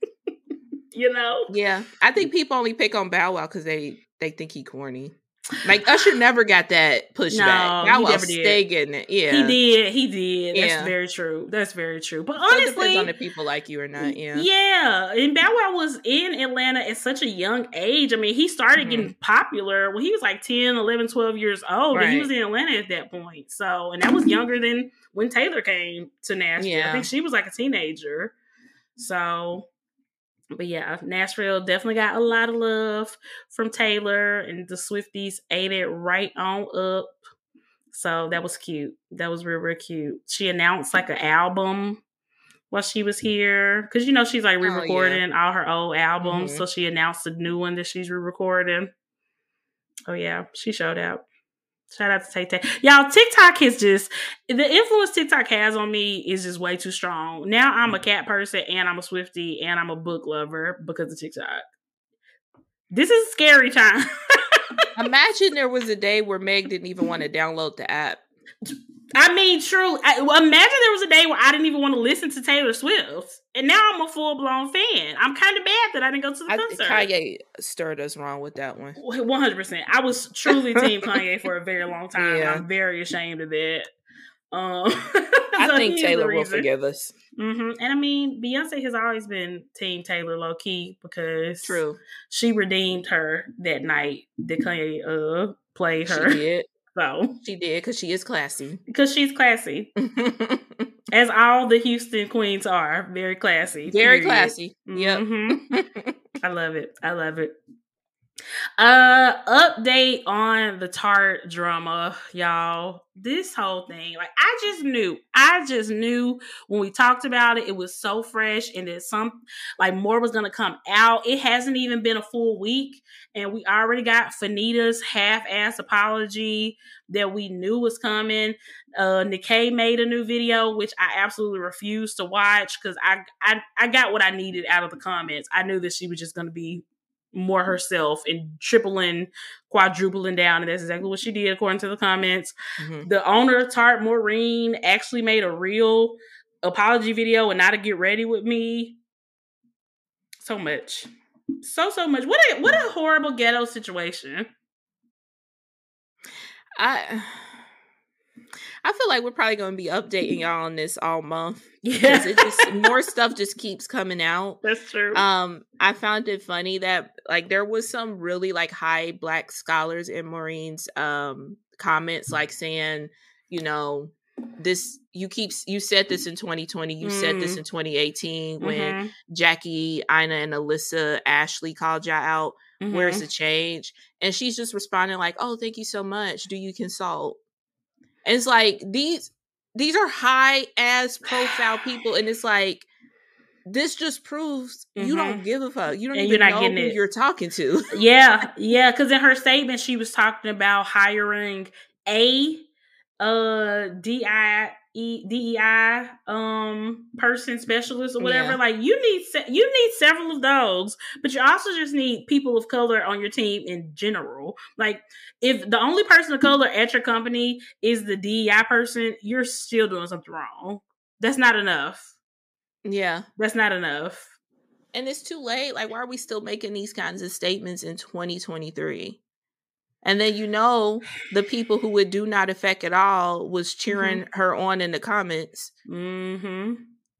you know? yeah, I think mm. people only pick on Bow Wow because they they think he corny. Like Usher never got that pushback. No, Bow he Wow never did. stay getting it. Yeah, He did. He did. That's Yeah. very true. That's very true. But So it honestly, depends on if people like you or not. Yeah, Yeah, and Bow Wow was in Atlanta at such a young age. I mean, he started Mhm. getting popular when he was like 10, 11, 12 years old. And he was in Atlanta at that point. So, and that was younger than when Taylor came to Nashville. I think she was like a teenager. So, but yeah, Nashville definitely got a lot of love from Taylor, and the Swifties ate it right on up. So that was cute. That was real, real cute. She announced like an album while she was here because you know she's like Oh, yeah. re-recording all her old albums. Mhm. So she announced a new one that she's re-recording. Oh yeah, she showed out. Shout out to Tay Tay. Y'all, TikTok is just the influence TikTok has on me is just way too strong. Now I'm a mm-hmm. cat person and I'm a Swifty and I'm a book lover because of TikTok. This is scary time. Imagine there was a day where Meg didn't even want to download the app. I mean, true. I, imagine there was a day where I didn't even want to listen to Taylor Swift, and now I'm a full blown fan. I'm kind of bad that I didn't go to the I concert. Kanye stirred us wrong with that one. One hundred percent. I was truly Team Kanye for a very long time. and Yeah. I'm very ashamed of that. Um, I think Taylor will forgive us. hmm And I mean, Beyonce has always been Team Taylor low key because True. she redeemed her that night that Kanye uh played She her. did. So She did because she is classy. because she's classy, as all the Houston queens are, very classy. Very period. classy. Yep. Mhm. I love it. I love it. Uh update on the Tarte drama, y'all. This whole thing, like I just knew. I just knew when we talked about it, it was so fresh and that some like more was gonna come out. It hasn't even been a full week, and we already got Fanita's half-ass apology that we knew was coming. Uh Nikkei made a new video, which I absolutely refused to watch because I, I I got what I needed out of the comments. I knew that she was just gonna be more herself and tripling, quadrupling down, and that's exactly what she did according to the comments. Mhm. The owner of Tarte Maureen actually made a real apology video and not to get ready with me. So much. So so much. What a what a horrible ghetto situation. I feel like we're probably going to be updating y'all on this all month Yeah. it just more stuff just keeps coming out. That's true. Um, I found it funny that like there was some really like high black scholars in Maureen's um comments, like saying, you know, this you keep you said this in 2020, you said this Mm. in 2018 when Mhm, Jackie, Aina, and Alissa Ashley called y'all out. mhm. Where's the change? And she's just responding like, "Oh, thank you so much. Do you consult?" And it's like these these are high ass profile people, and it's like this just proves you don't give a fuck. You don't Mm-hmm. And even you're not know getting who it. you're talking to. yeah, yeah. Because in her statement, she was talking about hiring a uh DI E DEI um person specialist or whatever. Yeah. Like you need se- you need several of those, but you also just need people of color on your team in general. Like if the only person of color at your company is the DEI person, you're still doing something wrong. That's not enough. yeah, That's not enough. and it's too late. Like, why are we still making these kinds of statements in 2023? And then you know the people who would do not affect at all was cheering Mm-hmm. her on in the comments. hmm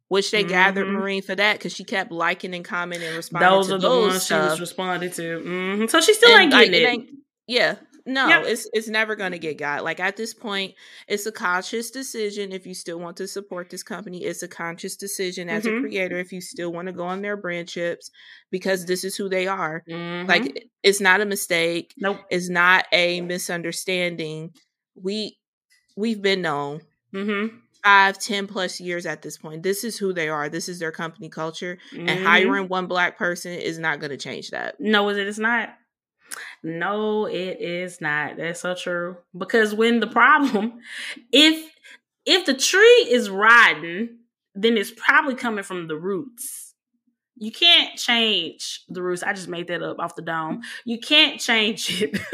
Which they gathered Mhm. Maureen for that because she kept liking and commenting and responding Those to are the ones she stuff. was responding to. hmm So she still And, ain't like, getting it it. ain't- yeah, no, Yep. it's it's never going to get got. Like at this point, it's a conscious decision if you still want to support this company. It's a conscious decision as Mhm. a creator if you still want to go on their brand chips because this is who they are. Mhm. Like it's not a mistake. nope. It's not a misunderstanding. We we've been known Mm-hmm. five, ten plus years at this point. This is who they are. This is their company culture. And Mhm. hiring one black person is not going to change that. No, is it is not. No, it is not. That's so true. Because when the problem, if if the tree is rotten, then it's probably coming from the roots. You can't change the roots. I just made that up off the dome. You can't change it.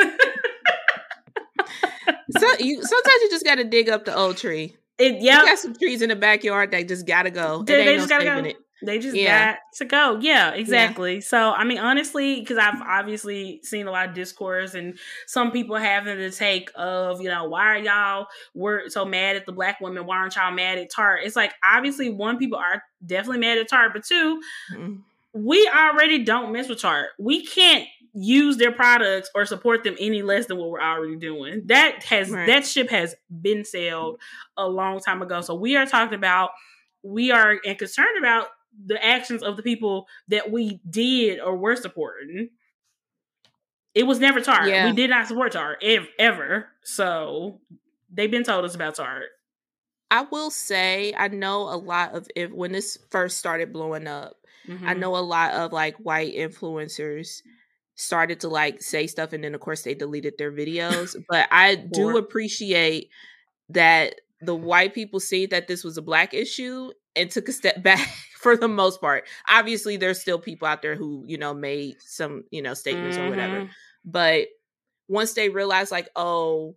So you sometimes you just got to dig up the old tree. it You got some trees in the backyard that just gotta go. It They- they no just gotta go. it. They just Yeah. got to go. Yeah, exactly. So, I mean, honestly, because I've obviously seen a lot of discourse and some people having the take of, you know, why are y'all were so mad at the black women? Why aren't y'all mad at Tarte? It's like obviously one, people are definitely mad at Tarte, but two, Mhm. we already don't mess with Tarte. We can't use their products or support them any less than what we're already doing. That has Right. that ship has been sailed a long time ago. So we are talking about we are and concerned about the actions of the people that we did or were supporting. It was never Tarte. Yeah. We did not support Tarte ev- ever. So they've been told us about Tarte. I will say I know a lot of if when this first started blowing up, I Mhm. know a lot of like white influencers started to like say stuff and then of course they deleted their videos. but I do appreciate that the white people see that this was a black issue and took a step back for the most part. Obviously there's still people out there who, you know, made some, you know, statements or whatever. Mhm. But once they realize like, oh,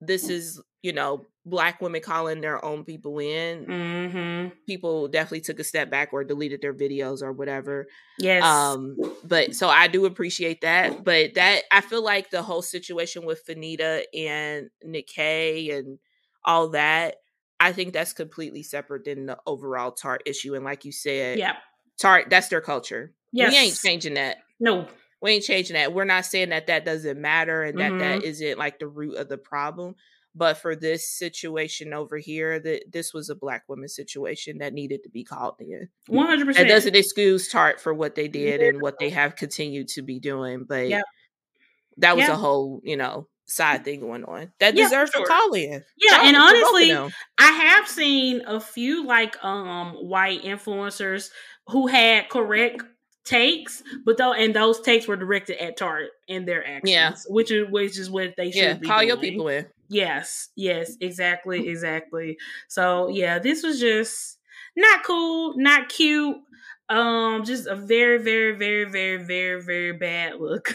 this is, you know, black women calling their own people in, Mhm. people definitely took a step back or deleted their videos or whatever. Yes. Um, but so I do appreciate that. But that I feel like the whole situation with Fanita and Nikkei and all that, I think that's completely separate than the overall Tarte issue. And like you said, yeah. Tarte, that's their culture. Yes. We ain't changing that. No. We ain't changing that. We're not saying that that doesn't matter and that that Mhm. isn't like the root of the problem. But for this situation over here, that this was a black woman situation that needed to be called in. One hundred That percent. doesn't excuse Tarte for what they did and what they have continued to be doing, but Yep. that was Yeah. a whole, you know, side thing going on that Yeah, deserves sure. a call in. Yeah, and out to both of honestly. I have seen a few like um white influencers who had correct takes, but though and those takes were directed at Tarte in their actions, Yeah. which is which is what they should yeah, be call your people in. Yes, yes, exactly, exactly. So yeah, this was just not cool, not cute. Um, just a very, very, very, very, very, very bad look.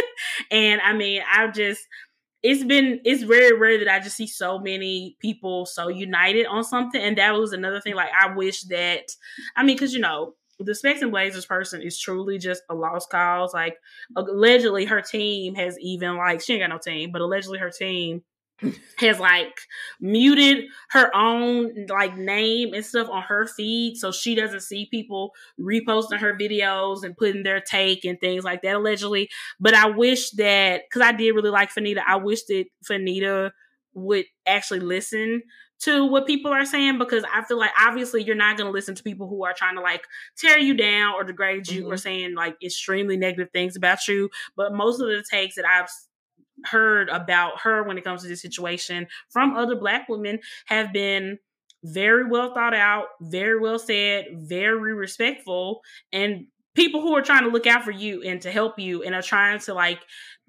and I mean, I just it's been it's very rare that I just see so many people so united on something. And that was another thing. Like I wish that I mean, because you know, the Specs and Blazers person is truly just a lost cause. Like allegedly her team has even like she ain't got no team, but allegedly her team has like muted her own like name and stuff on her feed so she doesn't see people reposting her videos and putting their take and things like that allegedly but i wish that because i did really like fanita i wish that fanita would actually listen to what people are saying because I feel like obviously you're not going to listen to people who are trying to like tear you down or degrade you mm-hmm. or saying like extremely negative things about you. But most of the takes that I've heard about her when it comes to this situation from other black women have been very well thought out, very well said, very respectful, and people who are trying to look out for you and to help you and are trying to like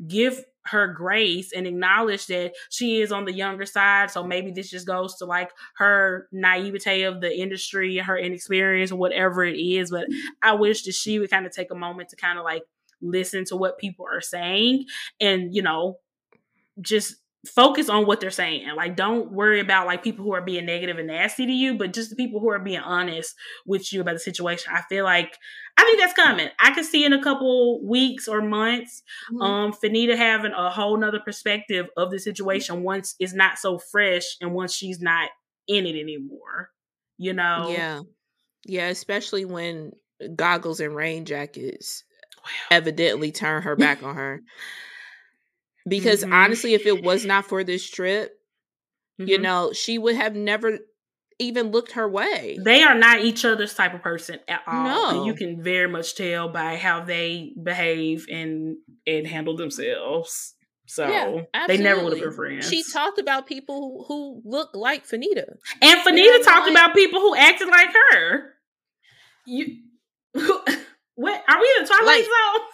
give her grace and acknowledge that she is on the younger side. So maybe this just goes to like her naivete of the industry, her inexperience, whatever it is. But I wish that she would kind of take a moment to kind of like listen to what people are saying and, you know, just focus on what they're saying. Like, don't worry about like people who are being negative and nasty to you, but just the people who are being honest with you about the situation. I feel like I think that's coming. I could see in a couple weeks or months, Mhm. um, Fanita having a whole nother perspective of the situation once it's not so fresh and once she's not in it anymore. You know? Yeah. Yeah, especially when goggles and rain jackets evidently turn her back on her. because Mhm. honestly, if it was not for this trip, you Mhm. know, she would have never even looked her way. They are not each other's type of person at all. And you can very much tell by how they behave and and handle themselves. So they never would have been friends. She talked about people who, look like Fanita. and Yeah, Fanita talked like- about people who acted like her. You what are we in a twilight Like- zone?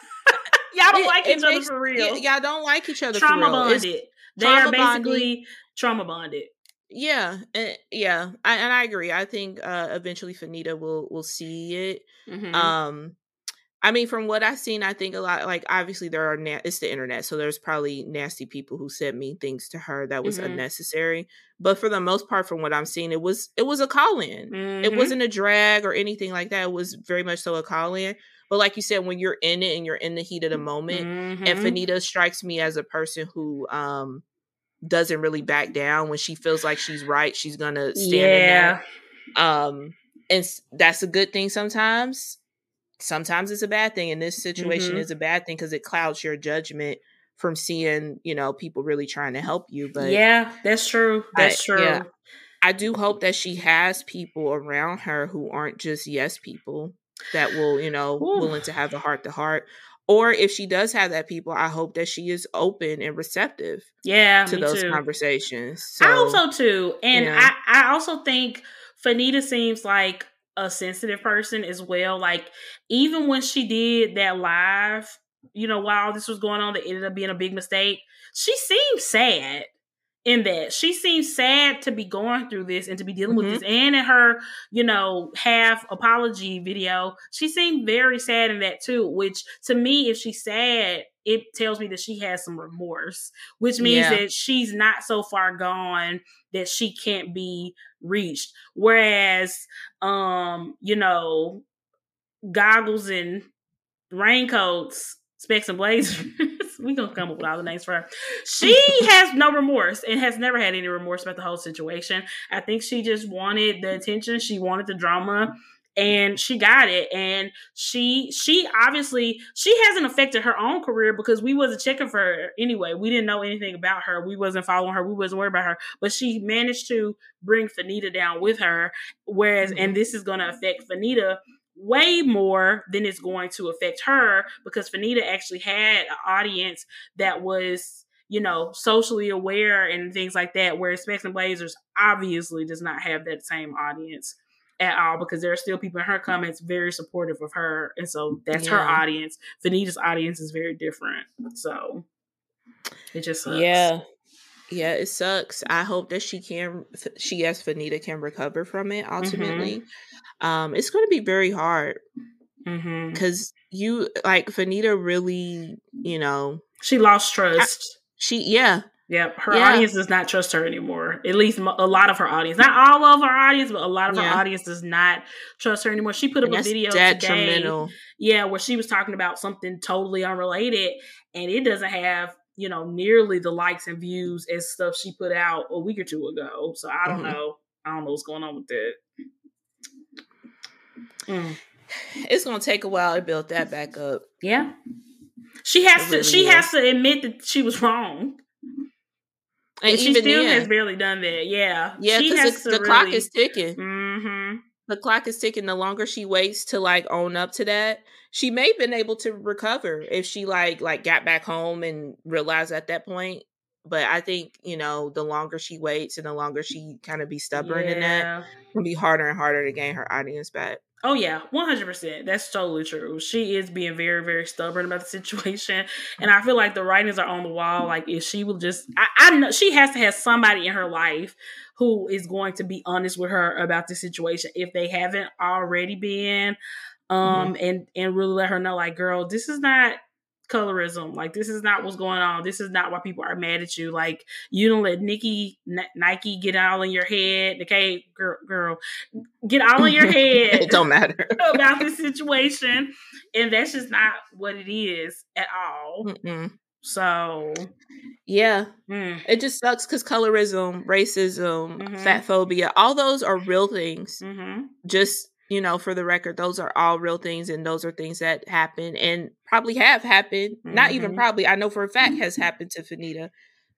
Y'all don't It- like it each other makes- for y- real. y'all don't like each other trauma for bonded. They are trauma bonding. basically trauma bonded. Yeah, eh, yeah, I, and I agree. I think uh, eventually Fanita will will see it. Mhm. Um, I mean, from what I've seen, I think a lot. Like, obviously, there are na- it's the internet, so there's probably nasty people who said mean things to her that was Mhm. unnecessary. But for the most part, from what I'm seeing, it was it was a call in. It Mhm. wasn't a drag or anything like that. It was very much so a call in. But like you said, when you're in it and you're in the heat of the moment, and Mhm. Fanita strikes me as a person who um doesn't really back down when she feels like she's right. She's gonna stand in yeah. Um, and that's a good thing sometimes. Sometimes it's a bad thing. And this situation Mhm. is a bad thing because it clouds your judgment from seeing, you know, people really trying to help you. But yeah, that's true. I- That's true. yeah. I do hope that she has people around her who aren't just yes people that will, you know, Ooh. willing to have a heart to heart. Or if she does have that people, I hope that she is open and receptive Yeah, to those too. conversations. So, I also too. And. I, I also think Fanita seems like a sensitive person as well. Like even when she did that live, you know, while this was going on, that ended up being a big mistake, she seemed sad in that. She seems sad to be going through this and to be dealing Mhm. with this. And in her, you know, half apology video, she seemed very sad in that too, which to me, if she's sad, it tells me that she has some remorse, which means Yeah. that she's not so far gone that she can't be reached. Whereas, um, you know, goggles and raincoats, specs and blazers. we gonna come up with all the names for her. She has no remorse and has never had any remorse about the whole situation. I think she just wanted the attention. She wanted the drama. And she got it, and she she obviously she hasn't affected her own career because we wasn't checking for her anyway. We didn't know anything about her. We wasn't following her. We wasn't worried about her. But she managed to bring Fanita down with her. Whereas, mm-hmm. and this is going to affect Fanita way more than it's going to affect her because Fanita actually had an audience that was, you know, socially aware and things like that. Whereas Specs and Blazers obviously does not have that same audience at all because there are still people in her comments very supportive of her. And so that's her audience. Fanita's audience is very different. So it just sucks. yeah, yeah, it sucks. I hope that she can, she as Fanita can recover from it ultimately. Um, it's going to be very hard because you like Fanita really, you know, She lost trust. she, yeah, Yep, her Yeah. audience does not trust her anymore. At least a lot of her audience, not all of her audience, but a lot of her audience does not trust her anymore. She put up and a video today, yeah, where she was talking about something totally unrelated, and it doesn't have you know nearly the likes and views as stuff she put out a week or two ago. So I don't Mhm. know. I don't know what's going on with that. Mm. It's going to take a while to build that back up. Yeah, she has It to. really she is. has to admit that she was wrong, And, and, she still then, has barely done that. Yeah, yeah, she because the, the clock is ticking. hmm the clock is ticking the longer she waits to like own up to that she may have been able to recover if she like like got back home and realized at that point but i think you know the longer she waits and the longer she kind of be stubborn in that it'll be harder and harder to gain her audience back Oh yeah, one hundred percent. That's totally true. She is being very, very stubborn about the situation, and I feel like the writings are on the wall. Like if she will just, I, I know she has to have somebody in her life who is going to be honest with her about the situation if they haven't already been, um, and and really let her know, like, girl, this is not colorism. Like this is not what's going on. This is not why people are mad at you. Like you don't let Nikki N- Nike get all in your head. Okay, girl, girl, get all in your head it don't matter about this situation, and that's just not what it is at all. Mm-mm. So, yeah mm, it just sucks because colorism racism Mhm. fat phobia all those are real things hmm just you know, for the record, those are all real things and those are things that happen and probably have happened. Not even Mhm. probably, I know for a fact has happened to Fanita.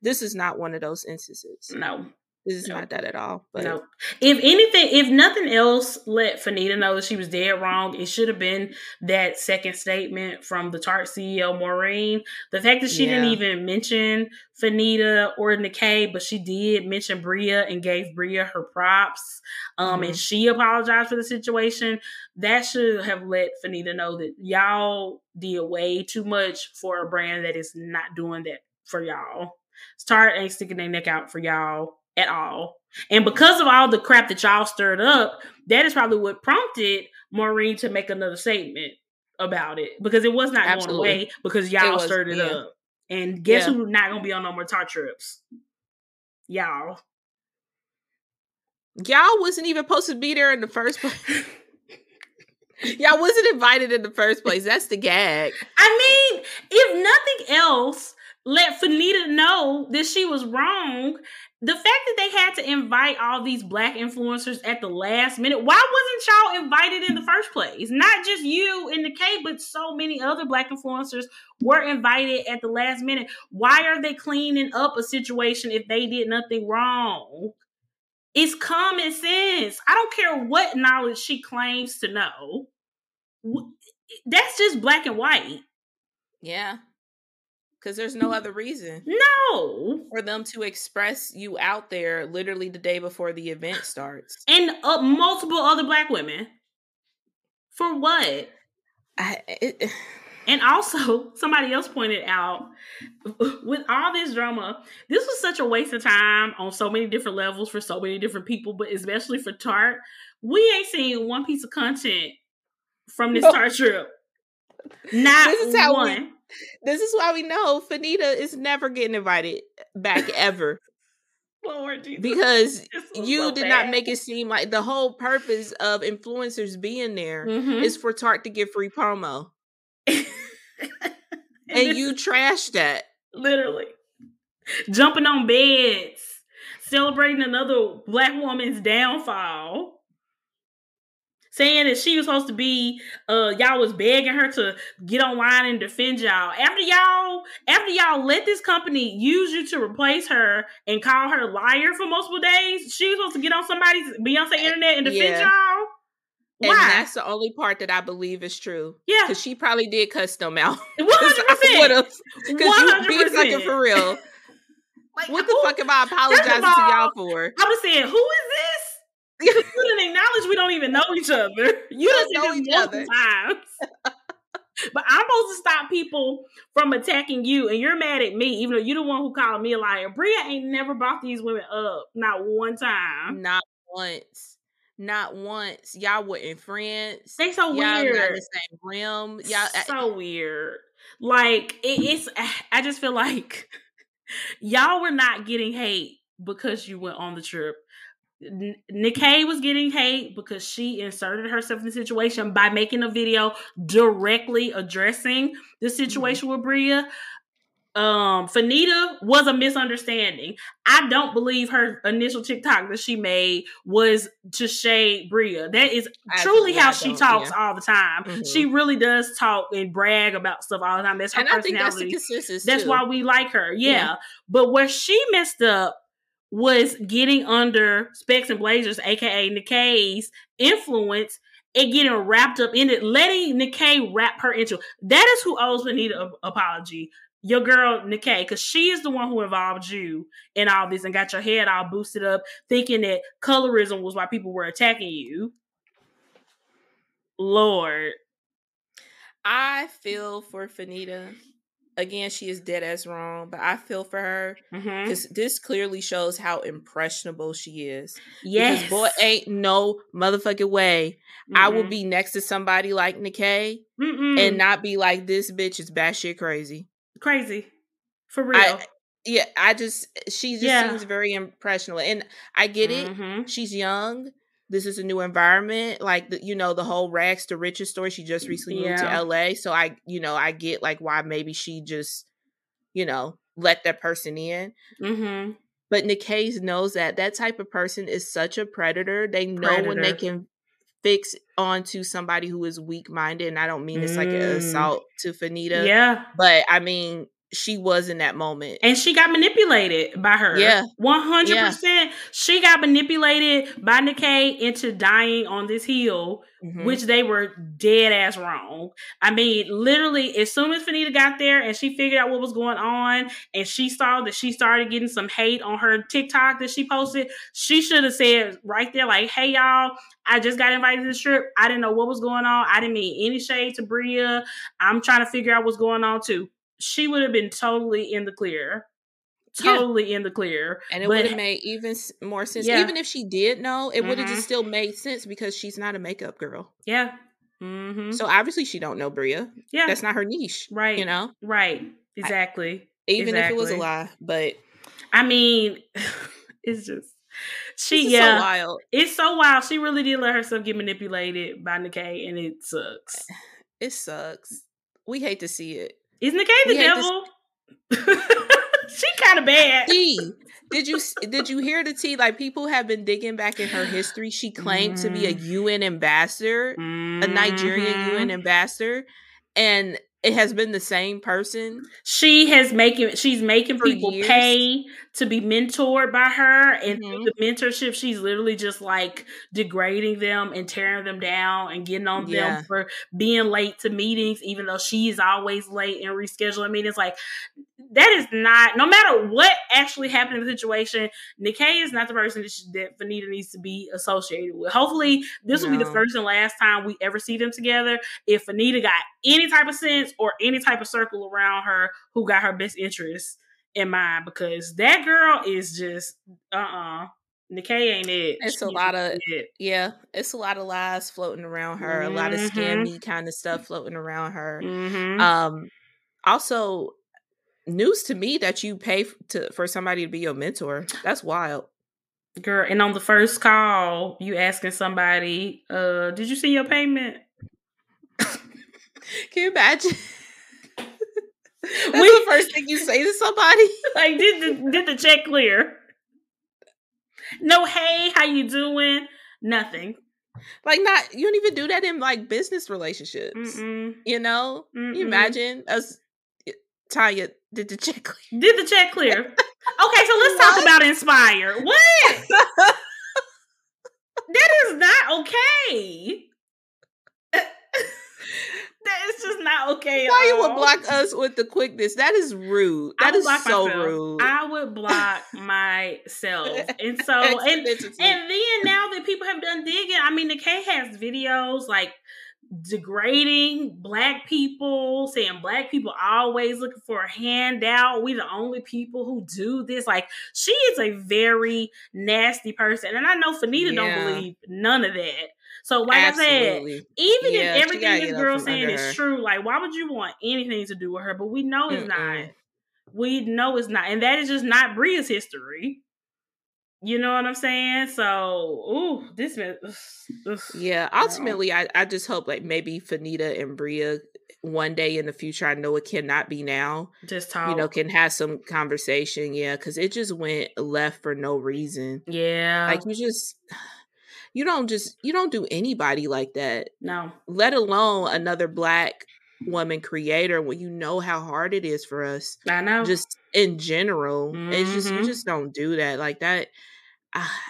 This is not one of those instances. No, This is No. not that at all. But no. If anything, if nothing else, let Fanita know that she was dead wrong. It should have been that second statement from the Tarte CEO Maureen. The fact that she didn't even mention Fanita or Nikkei, but she did mention Bria and gave Bria her props. Um, and she apologized for the situation. That should have let Fanita know that y'all did way too much for a brand that is not doing that for y'all. Tarte ain't sticking their neck out for y'all at all. And because of all the crap that y'all stirred up, that is probably what prompted Maureen to make another statement about it because it was not Absolutely. going away because y'all was, stirred it yeah. up. And guess Yeah. who's not gonna be on no more Tarte trips? Y'all. y'all wasn't even supposed to be there in the first place. y'all wasn't invited in the first place. That's the gag. I mean, if nothing else, let Fanita know that she was wrong. The fact that they had to invite all these black influencers at the last minute, why wasn't y'all invited in the first place? Not just you and the K, but so many other black influencers were invited at the last minute. Why are they cleaning up a situation if they did nothing wrong? It's common sense. I don't care what knowledge she claims to know. That's just black and white. Yeah. Because there's no other reason No. for them to express you out there literally the day before the event starts. And uh, multiple other black women. For what? I, it, And also, somebody else pointed out with all this drama, this was such a waste of time on so many different levels for so many different people, but especially for Tarte. We ain't seen one piece of content from this No. Tarte trip. Not This is how we- one. This is why we know Fanita is never getting invited back ever Lord Jesus. because you so did not make it seem like the whole purpose of influencers being there Mhm. is for Tarte to get free promo. and And you trashed that. literally jumping on beds, celebrating another black woman's downfall. Saying that she was supposed to be, uh, y'all was begging her to get online and defend y'all. After y'all, after y'all let this company use you to replace her and call her liar for multiple days, she was supposed to get on somebody's Beyonce internet and defend Yeah. y'all. And Why? that's the only part that I believe is true. Yeah, Because she probably did cuss them out. one hundred percent. Because you be fucking for real. Like, What the who- fuck am I apologizing to y'all for? I was saying, who is this? Acknowledge we don't even know each other. You don't know each multiple times. but I'm supposed to stop people from attacking you, and you're mad at me, even though you're the one who called me a liar. Bria ain't never brought these women up, not one time. Not once. Not once. Y'all were in friends. They so Y'all not weird. the same realm. Y'all I- so weird. Like it, it's. I just feel like y'all were not getting hate because you went on the trip. Nikkei was getting hate because she inserted herself in the situation by making a video directly addressing the situation with Bria. Um, Fanita was a misunderstanding. I don't believe her initial TikTok that she made was to shade Bria. That is truly how I she talks yeah. all the time. Mhm. She really does talk and brag about stuff all the time. That's her and I think that's the personality. That's why we like her. Yeah. Yeah. But where she messed up was getting under Specs and Blazers, aka Nikkei's influence and getting wrapped up in it, letting Nikkei wrap her into it. That is who owes Fanita an apology. Your girl Nikkei, because she is the one who involved you in all this and got your head all boosted up, thinking that colorism was why people were attacking you. Lord. I feel for Fanita. Again, she is dead as wrong, but I feel for her because this clearly shows how impressionable she is. Yes. Because boy, ain't no motherfucking way I will Mhm. be next to somebody like Nikkei Mm-mm. and not be like, this bitch is batshit crazy. crazy. For real. I, yeah, I just she just Yeah. seems very impressionable, and I get it. Mhm. She's young. This is a new environment, like the, you know the whole rags to riches story. She just recently moved to LA, so I you know I get like why maybe she just you know let that person in. Mm-hmm. But Hayes knows that that type of person is such a predator. They know when they can fix onto somebody who is weak minded, and I don't mean it's like an Mm. assault to Fanita, Yeah. but I mean she was in that moment. And she got manipulated by her. Yeah. 100%. She got manipulated by Nikkei into dying on this hill, Mhm. which they were dead ass wrong. I mean, literally, as soon as Fanita got there and she figured out what was going on and she saw that she started getting some hate on her TikTok that she posted, she should have said right there, like, hey, y'all, I just got invited to this trip. I didn't know what was going on. I didn't mean any shade to Bria. I'm trying to figure out what's going on too. She would have been totally in the clear. Yeah. Totally in the clear. and it would have made even more sense. Yeah. Even if she did know, it would have just still made sense because she's not a makeup girl. Yeah. Mm-hmm. So obviously she don't know Bria. yeah. That's not her niche. right. You know? Right. Exactly. Even if it was a lie. But I mean, it's just she it's yeah. so wild. it's so wild. She really did let herself get manipulated by Nikkei, and it sucks. It sucks. We hate to see it. Is Nikkei the We hate to devil? she kind of bad. T, did you did you hear the tea? Like people have been digging back in her history. She claimed to be a Mm. UN ambassador, a Nigerian. UN ambassador, and it has been the same person. She has making she's making people years. pay to be mentored by her, and through Mhm. the mentorship, she's literally just like degrading them and tearing them down and getting on Yeah. them for being late to meetings, even though she is always late and rescheduling meetings. Like that is not no matter what actually happened in the situation. Nikkei is not the person that, she, that Fanita needs to be associated with. Hopefully, this will be the first and last time we ever see them together. If Fanita got any type of sense or any type of circle around her who got her best interests in mind, because that girl is just uh uh Nikkei ain't it. It's She a lot of- it. Yeah, it's a lot of lies floating around her, a lot of scammy kind of stuff floating around her. Mhm. Um, also, news to me that you pay to for somebody to be your mentor. That's wild. Girl, and on the first call, you asking somebody, uh, did you see your payment? Can you imagine? That's We- the first thing you say to somebody. like did the did the check clear? No, hey, how you doing? Nothing. Like, not you don't even do that in like business relationships. Mm-mm. You know? Mm-mm. You imagine us, Tanya did the check. clear. Did the check clear? Okay, so let's talk about Inspire. What? that is not okay. that is just not okay. at Why you would block us with the quickness? That is rude. That is That would is block so myself. rude. I would block myself, and so and and then now that people have done digging, I mean, the K has videos like degrading black people, saying black people always looking for a handout. We the only people who do this. Like she is a very nasty person, and I know Fanita Yeah. don't believe none of that. So, like I said, even Yeah, if everything this get up girl's from saying is true, like why would you want anything to do with her? But we know it's not. Mm-mm. We know it's not, and that is just not Bria's history. You know what I'm saying? So, ooh, this man. Yeah, ultimately, I, I just hope like maybe Fanita and Bria one day in the future. I know it cannot be now. just talk. You know, can have some conversation. Yeah, because it just went left for no reason. yeah, Like you just, you don't just you don't do anybody like that. no, Let alone another black woman creator when you know how hard it is for us. I know. Just in general, it's just you Mhm. just don't do that like that. Ah,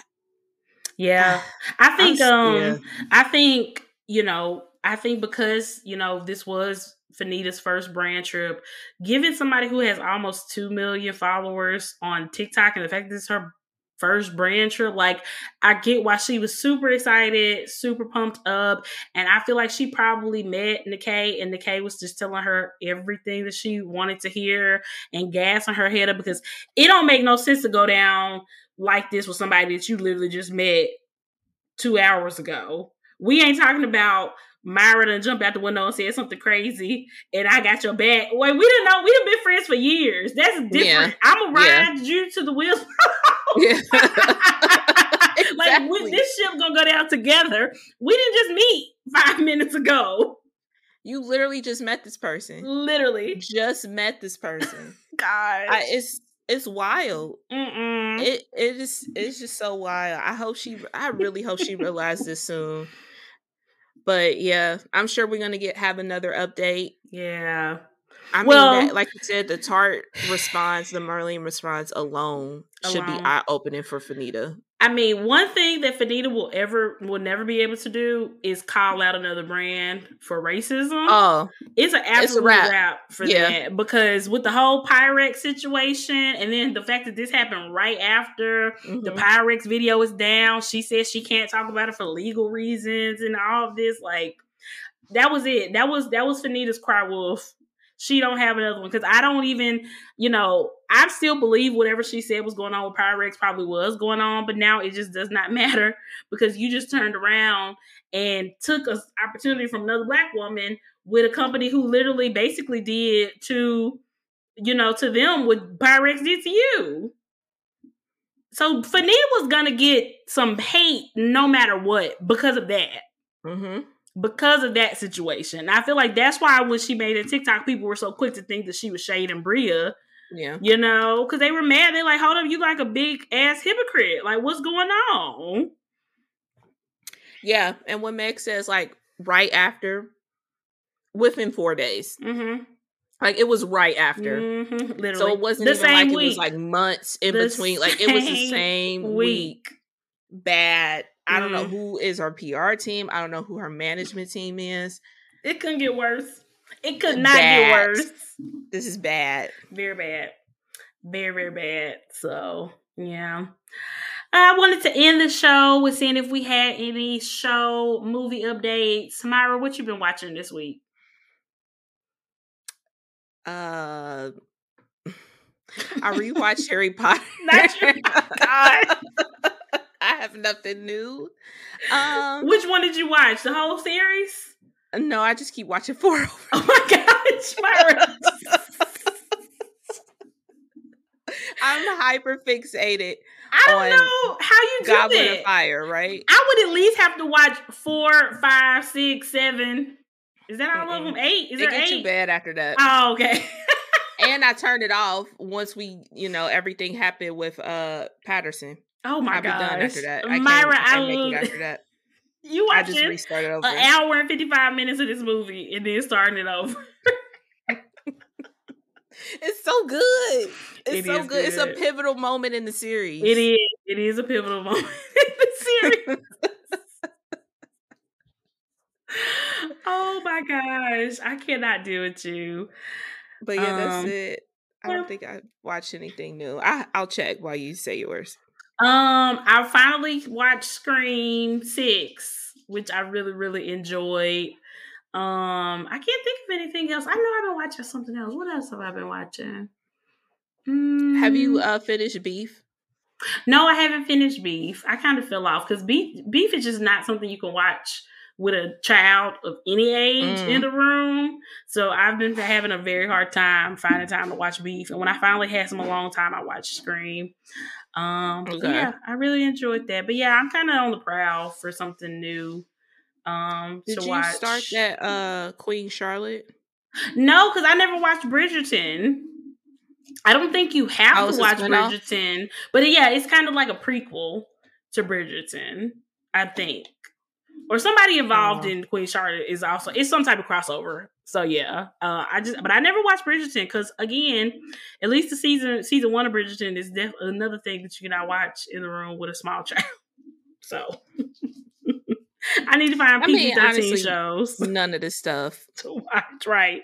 yeah, I think. um, yeah. I think you know. I think because you know this was Fanita's first brand trip, given somebody who has almost two million followers on TikTok, and the fact that this is her first brand trip, like I get why she was super excited, super pumped up, and I feel like she probably met Nikkei, and Nikkei was just telling her everything that she wanted to hear and gassing her head up because it don't make no sense to go down like this with somebody that you literally just met two hours ago. We ain't talking about Myra done jumped out the window and said something crazy, and I got your back. Wait, we didn't know we have been friends for years. That's different. Yeah. I'm gonna Yeah. ride you to the wheels. Yeah. like we, this ship gonna go down together. We didn't just meet five minutes ago. You literally just met this person. Literally, Just met this person. God. I, it's it's wild. Mm-mm. It it is it's just so wild. I hope she I really hope she realized this soon. But yeah, I'm sure we're gonna get have another update. Yeah. I mean, that, like you said, the Tarte response, the Maureen response alone, should be eye opening for Fanita. I mean, one thing that Fanita will ever will never be able to do is call out another brand for racism. Oh, it's an absolute wrap. wrap. for Yeah. that because with the whole Pyrex situation, and then the fact that this happened right after the mhm. Pyrex video is down, she says she can't talk about it for legal reasons and all of this. Like that was it. That was that was Fanita's cry wolf. She don't have another one because I don't even, you know, I still believe whatever she said was going on with Pyrex probably was going on, but now it just does not matter because you just turned around and took an opportunity from another black woman with a company who literally basically did to, you know, to them what Pyrex did to you. So Fanita was gonna get some hate no matter what because of that Mhm. Because of that situation. I feel like that's why when she made a TikTok, people were so quick to think that she was shading Bria, yeah. you know, because they were mad. They're like, hold up, you like a big ass hypocrite. Like, what's going on? Yeah, and when Meg says like right after, within four days, Mm-hmm. like it was right after. Mm-hmm. Literally. So it wasn't the even same like week. it was like months in The between. Like it was the same same week. week. Bad. I don't know Mm. who is her PR team. I don't know who her management team is. It couldn't get worse. It could not Bad. get worse. This is bad. Very bad. Very, very bad. So, yeah. I wanted to end the show with seeing if we had any show movie updates. Myra, what you been watching this week? Uh I rewatched Harry Potter. Not your- God. I have nothing new. Um Which one did you watch? The whole series? no, I just keep watching four over. Oh my gosh, Myra. I'm hyper fixated. I don't On know how you do Goblet that. of Fire, right? I would at least have to watch four, five, six, seven. Is that all of Mm-mm. them? Eight? Is it there gets too eight? bad after that. Oh, okay. and I turned it off once we, you know, everything happened with uh Pattinson. Oh my I'll gosh. done after that. I Myra, can't, I I, can't make it love after that. you I watching just restarted over. an hour and 55 minutes of this movie and then starting it over. It's so good. It's It so is good. It's a pivotal moment in the series. It is. It is a pivotal moment in the series. oh my gosh. I cannot deal with you. But yeah, that's Um, it. I don't think I watched anything new. I I'll check while you say yours. Um, I finally watched Scream Six, which I really, really enjoyed. Um, I can't think of anything else. I know I've been watching something else. What else have I been watching? Have you Mm, uh finished Beef? no, I haven't finished Beef. I kind of fell off because beef beef is just not something you can watch with a child of any age Mm. in the room. So I've been having a very hard time finding time to watch Beef. And when I finally had some alone time, I watched Scream. Um, Okay. yeah, I really enjoyed that. But yeah, I'm kind of on the prowl for something new. Um, Did to you watch. start that uh Queen Charlotte? No, because I never watched Bridgerton. I don't think you have Oh, to watch? Bridgerton, but yeah, it's kind of like a prequel to Bridgerton, I think. Or somebody involved in Queen Charlotte is also it's some type of crossover. So yeah, uh, I just but I never watched Bridgerton because again, at least the season season one of Bridgerton is def- another thing that you cannot watch in the room with a small child. So I need to find PG thirteen shows None of this stuff. to watch. Right.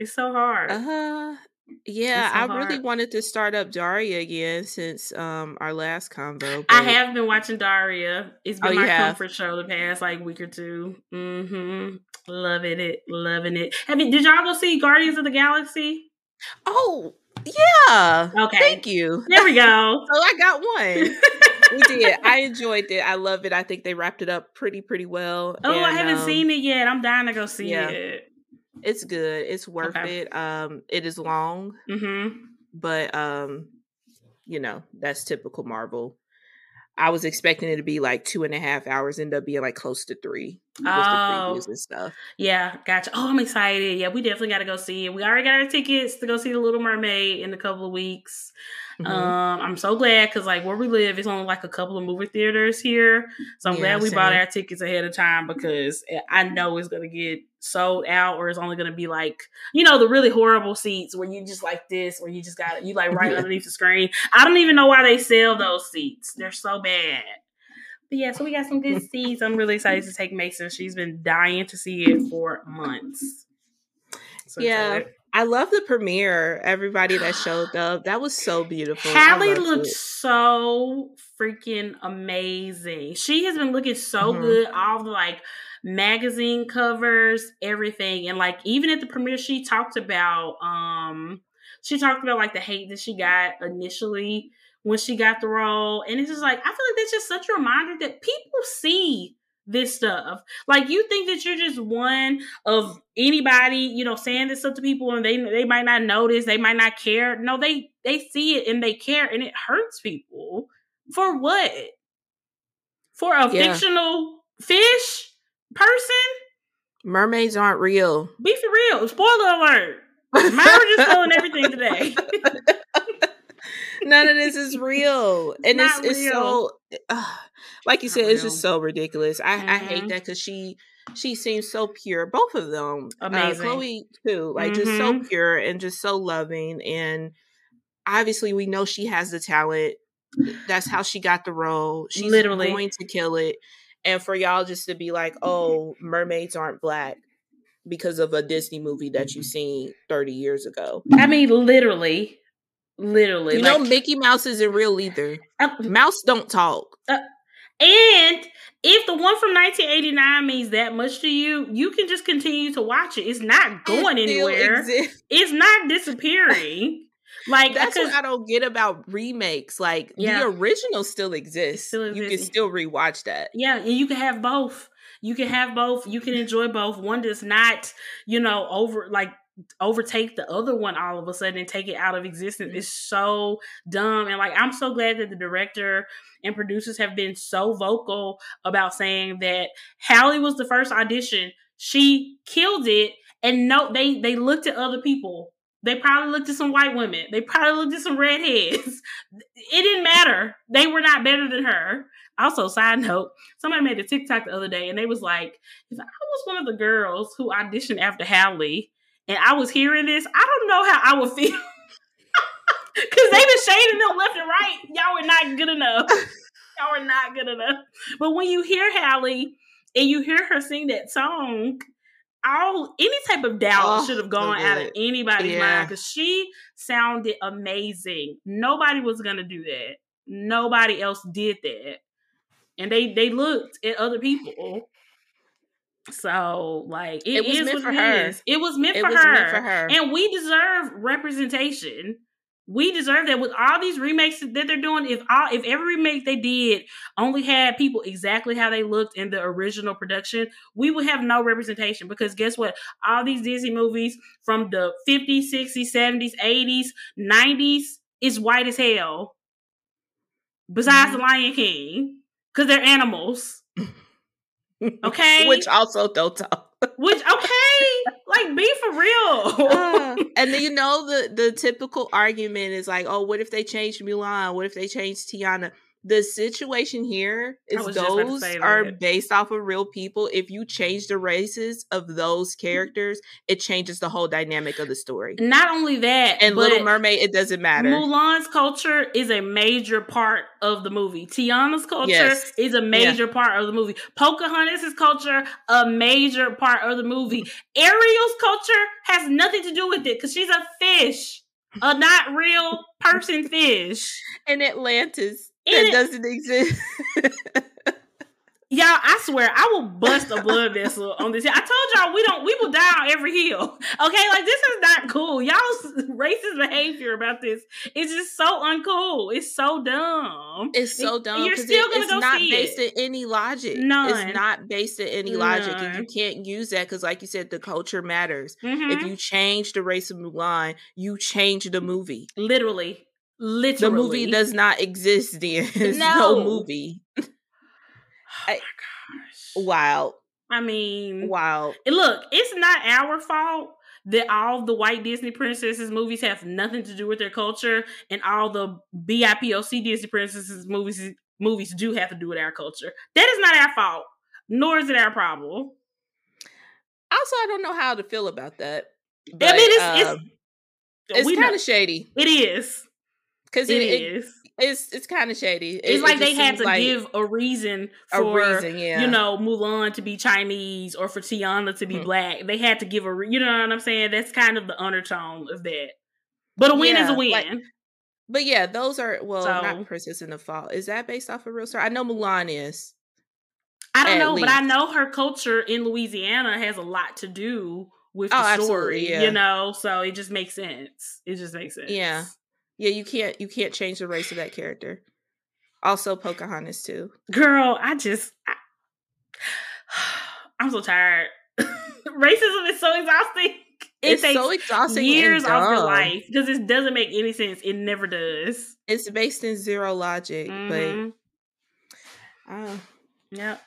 It's so hard. Uh yeah, so I really wanted to start up Daria again since um our last convo. I have been watching Daria. It's been Oh, my comfort show the past like week or two. Mm-hmm. Loving it. Loving it. Have you did y'all go see Guardians of the Galaxy? Oh, yeah. Okay. Thank you. There we go. So I got one. we did. I enjoyed it. I love it. I think they wrapped it up pretty, pretty well. oh, I haven't um, seen it yet. I'm dying to go see yeah. it. It's good. It's worth Okay. it. Um, it is long, Mm-hmm. but um, you know that's typical Marvel. I was expecting it to be like two and a half hours. end up being like close to three Oh. and stuff. Yeah, gotcha. Oh, I'm excited. Yeah, we definitely got to go see it. We already got our tickets to go see The Little Mermaid in a couple of weeks. Mhm. Um, I'm so glad because like where we live, it's only like a couple of movie theaters here. So I'm Yeah, glad we bought our tickets ahead of time because I know it's gonna get sold out or it's only gonna be like you know the really horrible seats where you just like this where you just got you like right underneath the screen. I don't even know why they sell those seats. They're so bad. But yeah, so we got some good seats. I'm really excited to take Mason. She's been dying to see it for months. So Yeah. excited. I love the premiere. Everybody that showed up, that was so beautiful. Halle looked it. so freaking amazing. She has been looking so Mhm. good. All the like magazine covers, everything. And like even at the premiere, she talked about um she talked about like the hate that she got initially when she got the role. And it's just like I feel like that's just such a reminder that people see this stuff. Like you think that you're just one of anybody, you know, saying this stuff to people and they they might not notice, they might not care. No, they they see it and they care and it hurts people. For what? For a Yeah. fictional fish person? Mermaids aren't real. Be for real. Spoiler alert. Myra just telling everything today. None of this is real, and it's it's real. so uh, like you Not said, it's just so ridiculous. I I hate Mhm. that because she she seems so pure. Both of them, Amazing. Uh, Chloe too, like just so Mhm. pure and just so loving. And obviously, we know she has the talent. That's how she got the role. She's Literally. going to kill it. And for y'all just to be like, "Oh, mermaids aren't black." Because of a Disney movie that you seen 30 years ago. I mean, literally. Literally. You know, Mickey Mouse isn't real either. Uh, Mouse don't talk. And if the one from 1989 means that much to you, you can just continue to watch it. It's not going It anywhere. exists. It's not disappearing. like That's what I don't get about remakes. Like Yeah. the original still exists. Still You can exists. still rewatch that. yeah, and you can have both. You can have both. You can enjoy both. One does not, you know, over like overtake the other one all of a sudden and take it out of existence. Mm-hmm. It's so dumb. And like I'm so glad that the director and producers have been so vocal about saying that Halle was the first audition. She killed it. And no, they they looked at other people. They probably looked at some white women. They probably looked at some redheads. It didn't matter. They were not better than her. Also, side note, somebody made a TikTok the other day and they was like, if I was one of the girls who auditioned after Halle and I was hearing this, I don't know how I would feel. Cause they've been shading them left and right. Y'all were not good enough. Y'all were not good enough. But when you hear Halle and you hear her sing that song, all any type of doubt Oh, should have so gone out of anybody's Yeah. mind because she sounded amazing. Nobody was gonna do that. Nobody else did that, and they they looked at other people. So like It was is meant for it her. is. It was meant, It for, was her. meant for her. and we deserve representation. We deserve that with all these remakes that they're doing. If all if every remake they did only had people exactly how they looked in the original production, we would have no representation. Because guess what? All these Disney movies from the 50s, 60s, 70s, 80s, 90s is white as hell. Besides mm-hmm. the Lion King, because they're animals. Okay, Which also don't talk. which okay, like be for real. Uh, and then you know the the typical argument is like, oh, what if they changed Mulan? What if they changed Tiana? The situation here is was just about to those are based off of real people. If you change the races of those mm-hmm. characters, it changes the whole dynamic of the story. Not only that, And Little Mermaid, it doesn't matter. Mulan's culture is a major part of the movie. Tiana's culture Yes. is a major part of the movie. Pocahontas' culture, a major part of the movie. Ariel's culture has nothing to do with it because she's a fish, a not real person fish. And Atlantis, that it- doesn't exist. Y'all, I swear, I will bust a blood vessel on this. I told y'all we don't, we will die on every hill. Okay, like this is not cool. Y'all's racist behavior about this is just so uncool. It's so dumb. It's so dumb You're still it, gonna it's go not see based it. in any logic. No, It's not based in any logic, and you can't use that because, like you said, the culture matters. Mhm. If you change the race of Mulan, you change the movie. literally, literally, The movie does not exist. Then it's No. no movie. Oh my gosh. Wow, I mean, wow. look, it's not our fault that all the white Disney princesses movies have nothing to do with their culture, and all the BIPOC Disney princesses movies movies do have to do with our culture. That is not our fault, nor is it our problem. Also, I don't know how to feel about that. I mean, it's um, it's, it's kind of shady it is. Because It it, it- is. it's it's kind of shady. It- It's like they had to like give a reason a for reason. Yeah, you know Mulan to be Chinese or for Tiana to be Hmm. black. They had to give a re- you know what I'm saying. That's kind of the undertone of that. But a win is a win. like- But yeah, those are well, So- not Princess in the Fall. Is that based off a real story? I know Mulan is. I don't know, but I know her culture in Louisiana has a lot to do with Oh, the absolutely, story. yeah. You know, so it just makes sense. It just makes sense. Yeah. Yeah, you can't you can't change the race of that character. Also, Pocahontas too. Girl, I just I, I'm so tired. Racism is so exhausting. It it's takes so exhausting. years off your life because it doesn't make any sense. It never does. It's based in zero logic, Mhm. but uh, Yep.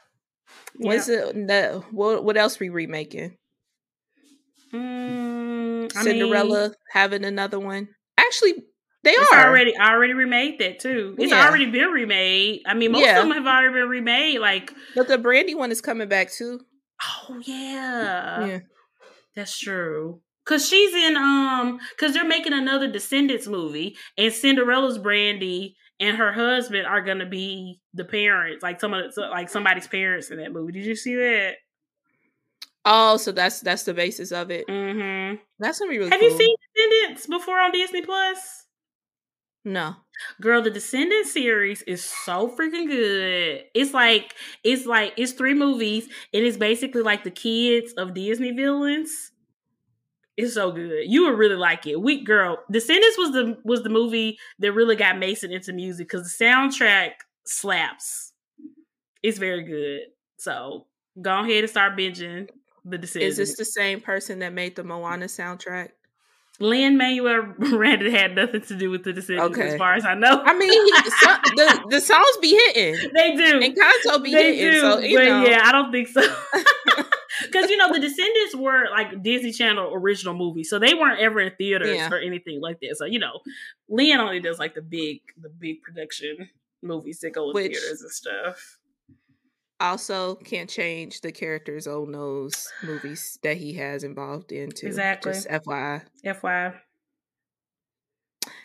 what's it? No, what what else we remaking? Mm, I mean, Cinderella having another one. Actually, they It's are already already remade that too. It's Yeah. already been remade. I mean, most Yeah. of them have already been remade. Like, but the Brandy one is coming back too. oh yeah, yeah, that's true. Cause she's in um, cause they're making another Descendants movie, and Cinderella's Brandy and her husband are gonna be the parents, like some of the, like somebody's parents in that movie. Did you see that? Oh, so that's that's the basis of it. Mm-hmm. That's gonna be really. Have cool. you seen Descendants before on Disney Plus? No. Girl, the Descendant series is so freaking good. It's like it's like it's three movies, and it's basically like the kids of Disney villains. It's so good. You would really like it. We girl, Descendants was the was the movie that really got Mason into music because the soundtrack slaps. It's very good. So go ahead and start binging the Descendants. Is this the same person that made the Moana soundtrack? Lin-Manuel Miranda had nothing to do with the Descendants, as far as I know. I mean, he, so, the the songs be hitting they do. Encanto be they hitting. do, So you but know, yeah, I don't think so. Because you know the Descendants were like Disney Channel original movies, so they weren't ever in theaters Yeah. or anything like that. So you know, Leon only does like the big, the big production movies that go in Which- theaters and stuff. Also can't change the character's own nose movies that he has involved into. Exactly. Just FYI. FYI,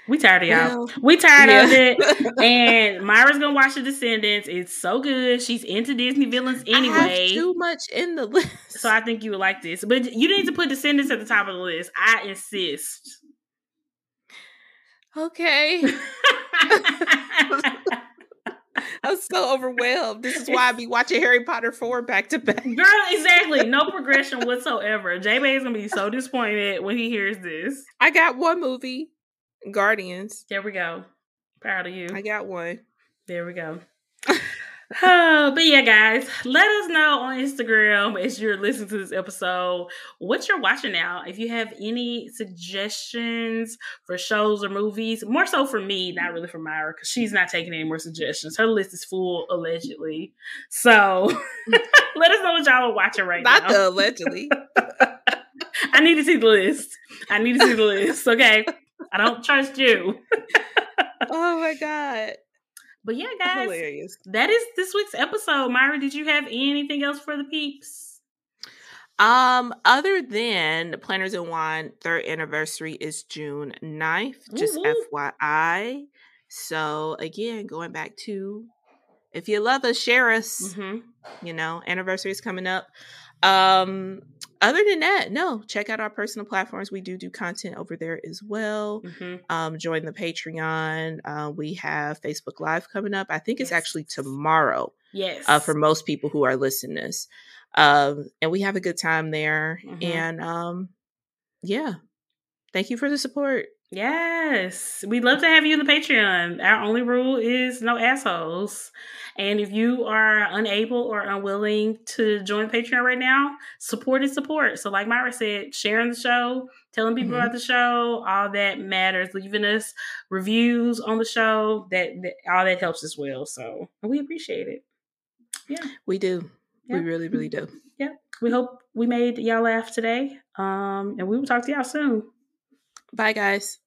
we tired of y'all. Well, we tired of it. And Myra's gonna watch The Descendants. It's so good. She's into Disney villains I have anyway. too much in the list. So I think you would like this. But you need to put Descendants at the top of the list. I insist. okay. I'm so overwhelmed. This is why I be watching Harry Potter 4 back to back. Girl, exactly. No progression whatsoever. J is gonna be so disappointed when he hears this. I got one movie, Guardians. There we go. Proud of you. I got one. There we go. Oh, but yeah, guys, let us know on Instagram as you're listening to this episode what you're watching now. If you have any suggestions for shows or movies, more so for me, not really for Myra, because she's not taking any more suggestions. Her list is full, allegedly. So let us know what y'all are watching right Not now. the allegedly. I need to see the list. I need to see the list. Okay. I don't trust you. oh my god. But yeah, guys, Hilarious. that is this week's episode. Myra, did you have anything else for the peeps? Um, other than Planners and Wine, third anniversary is June 9th, just Woo woo. FYI. So again, going back to if you love us, share us. Mm-hmm. You know, anniversary is coming up. Um, other than that, no, check out our personal platforms. We do do content over there as well. Mm-hmm. Um, join the Patreon. Uh, we have Facebook Live coming up. I think it's actually tomorrow Yes. uh, for most people who are listening to this. Um, and we have a good time there. Mhm. And um, yeah, thank you for the support. Yes, we'd love to have you in the Patreon. Our only rule is no assholes. And if you are unable or unwilling to join Patreon right now, support is support. So, like Myra said, sharing the show, telling people Mhm. about the show, all that matters. Leaving us reviews on the show, that, that all that helps as well. So, we appreciate it. Yeah. We do. Yeah. We really, really do. yeah, we hope we made y'all laugh today. Um, and we will talk to y'all soon. Bye, guys.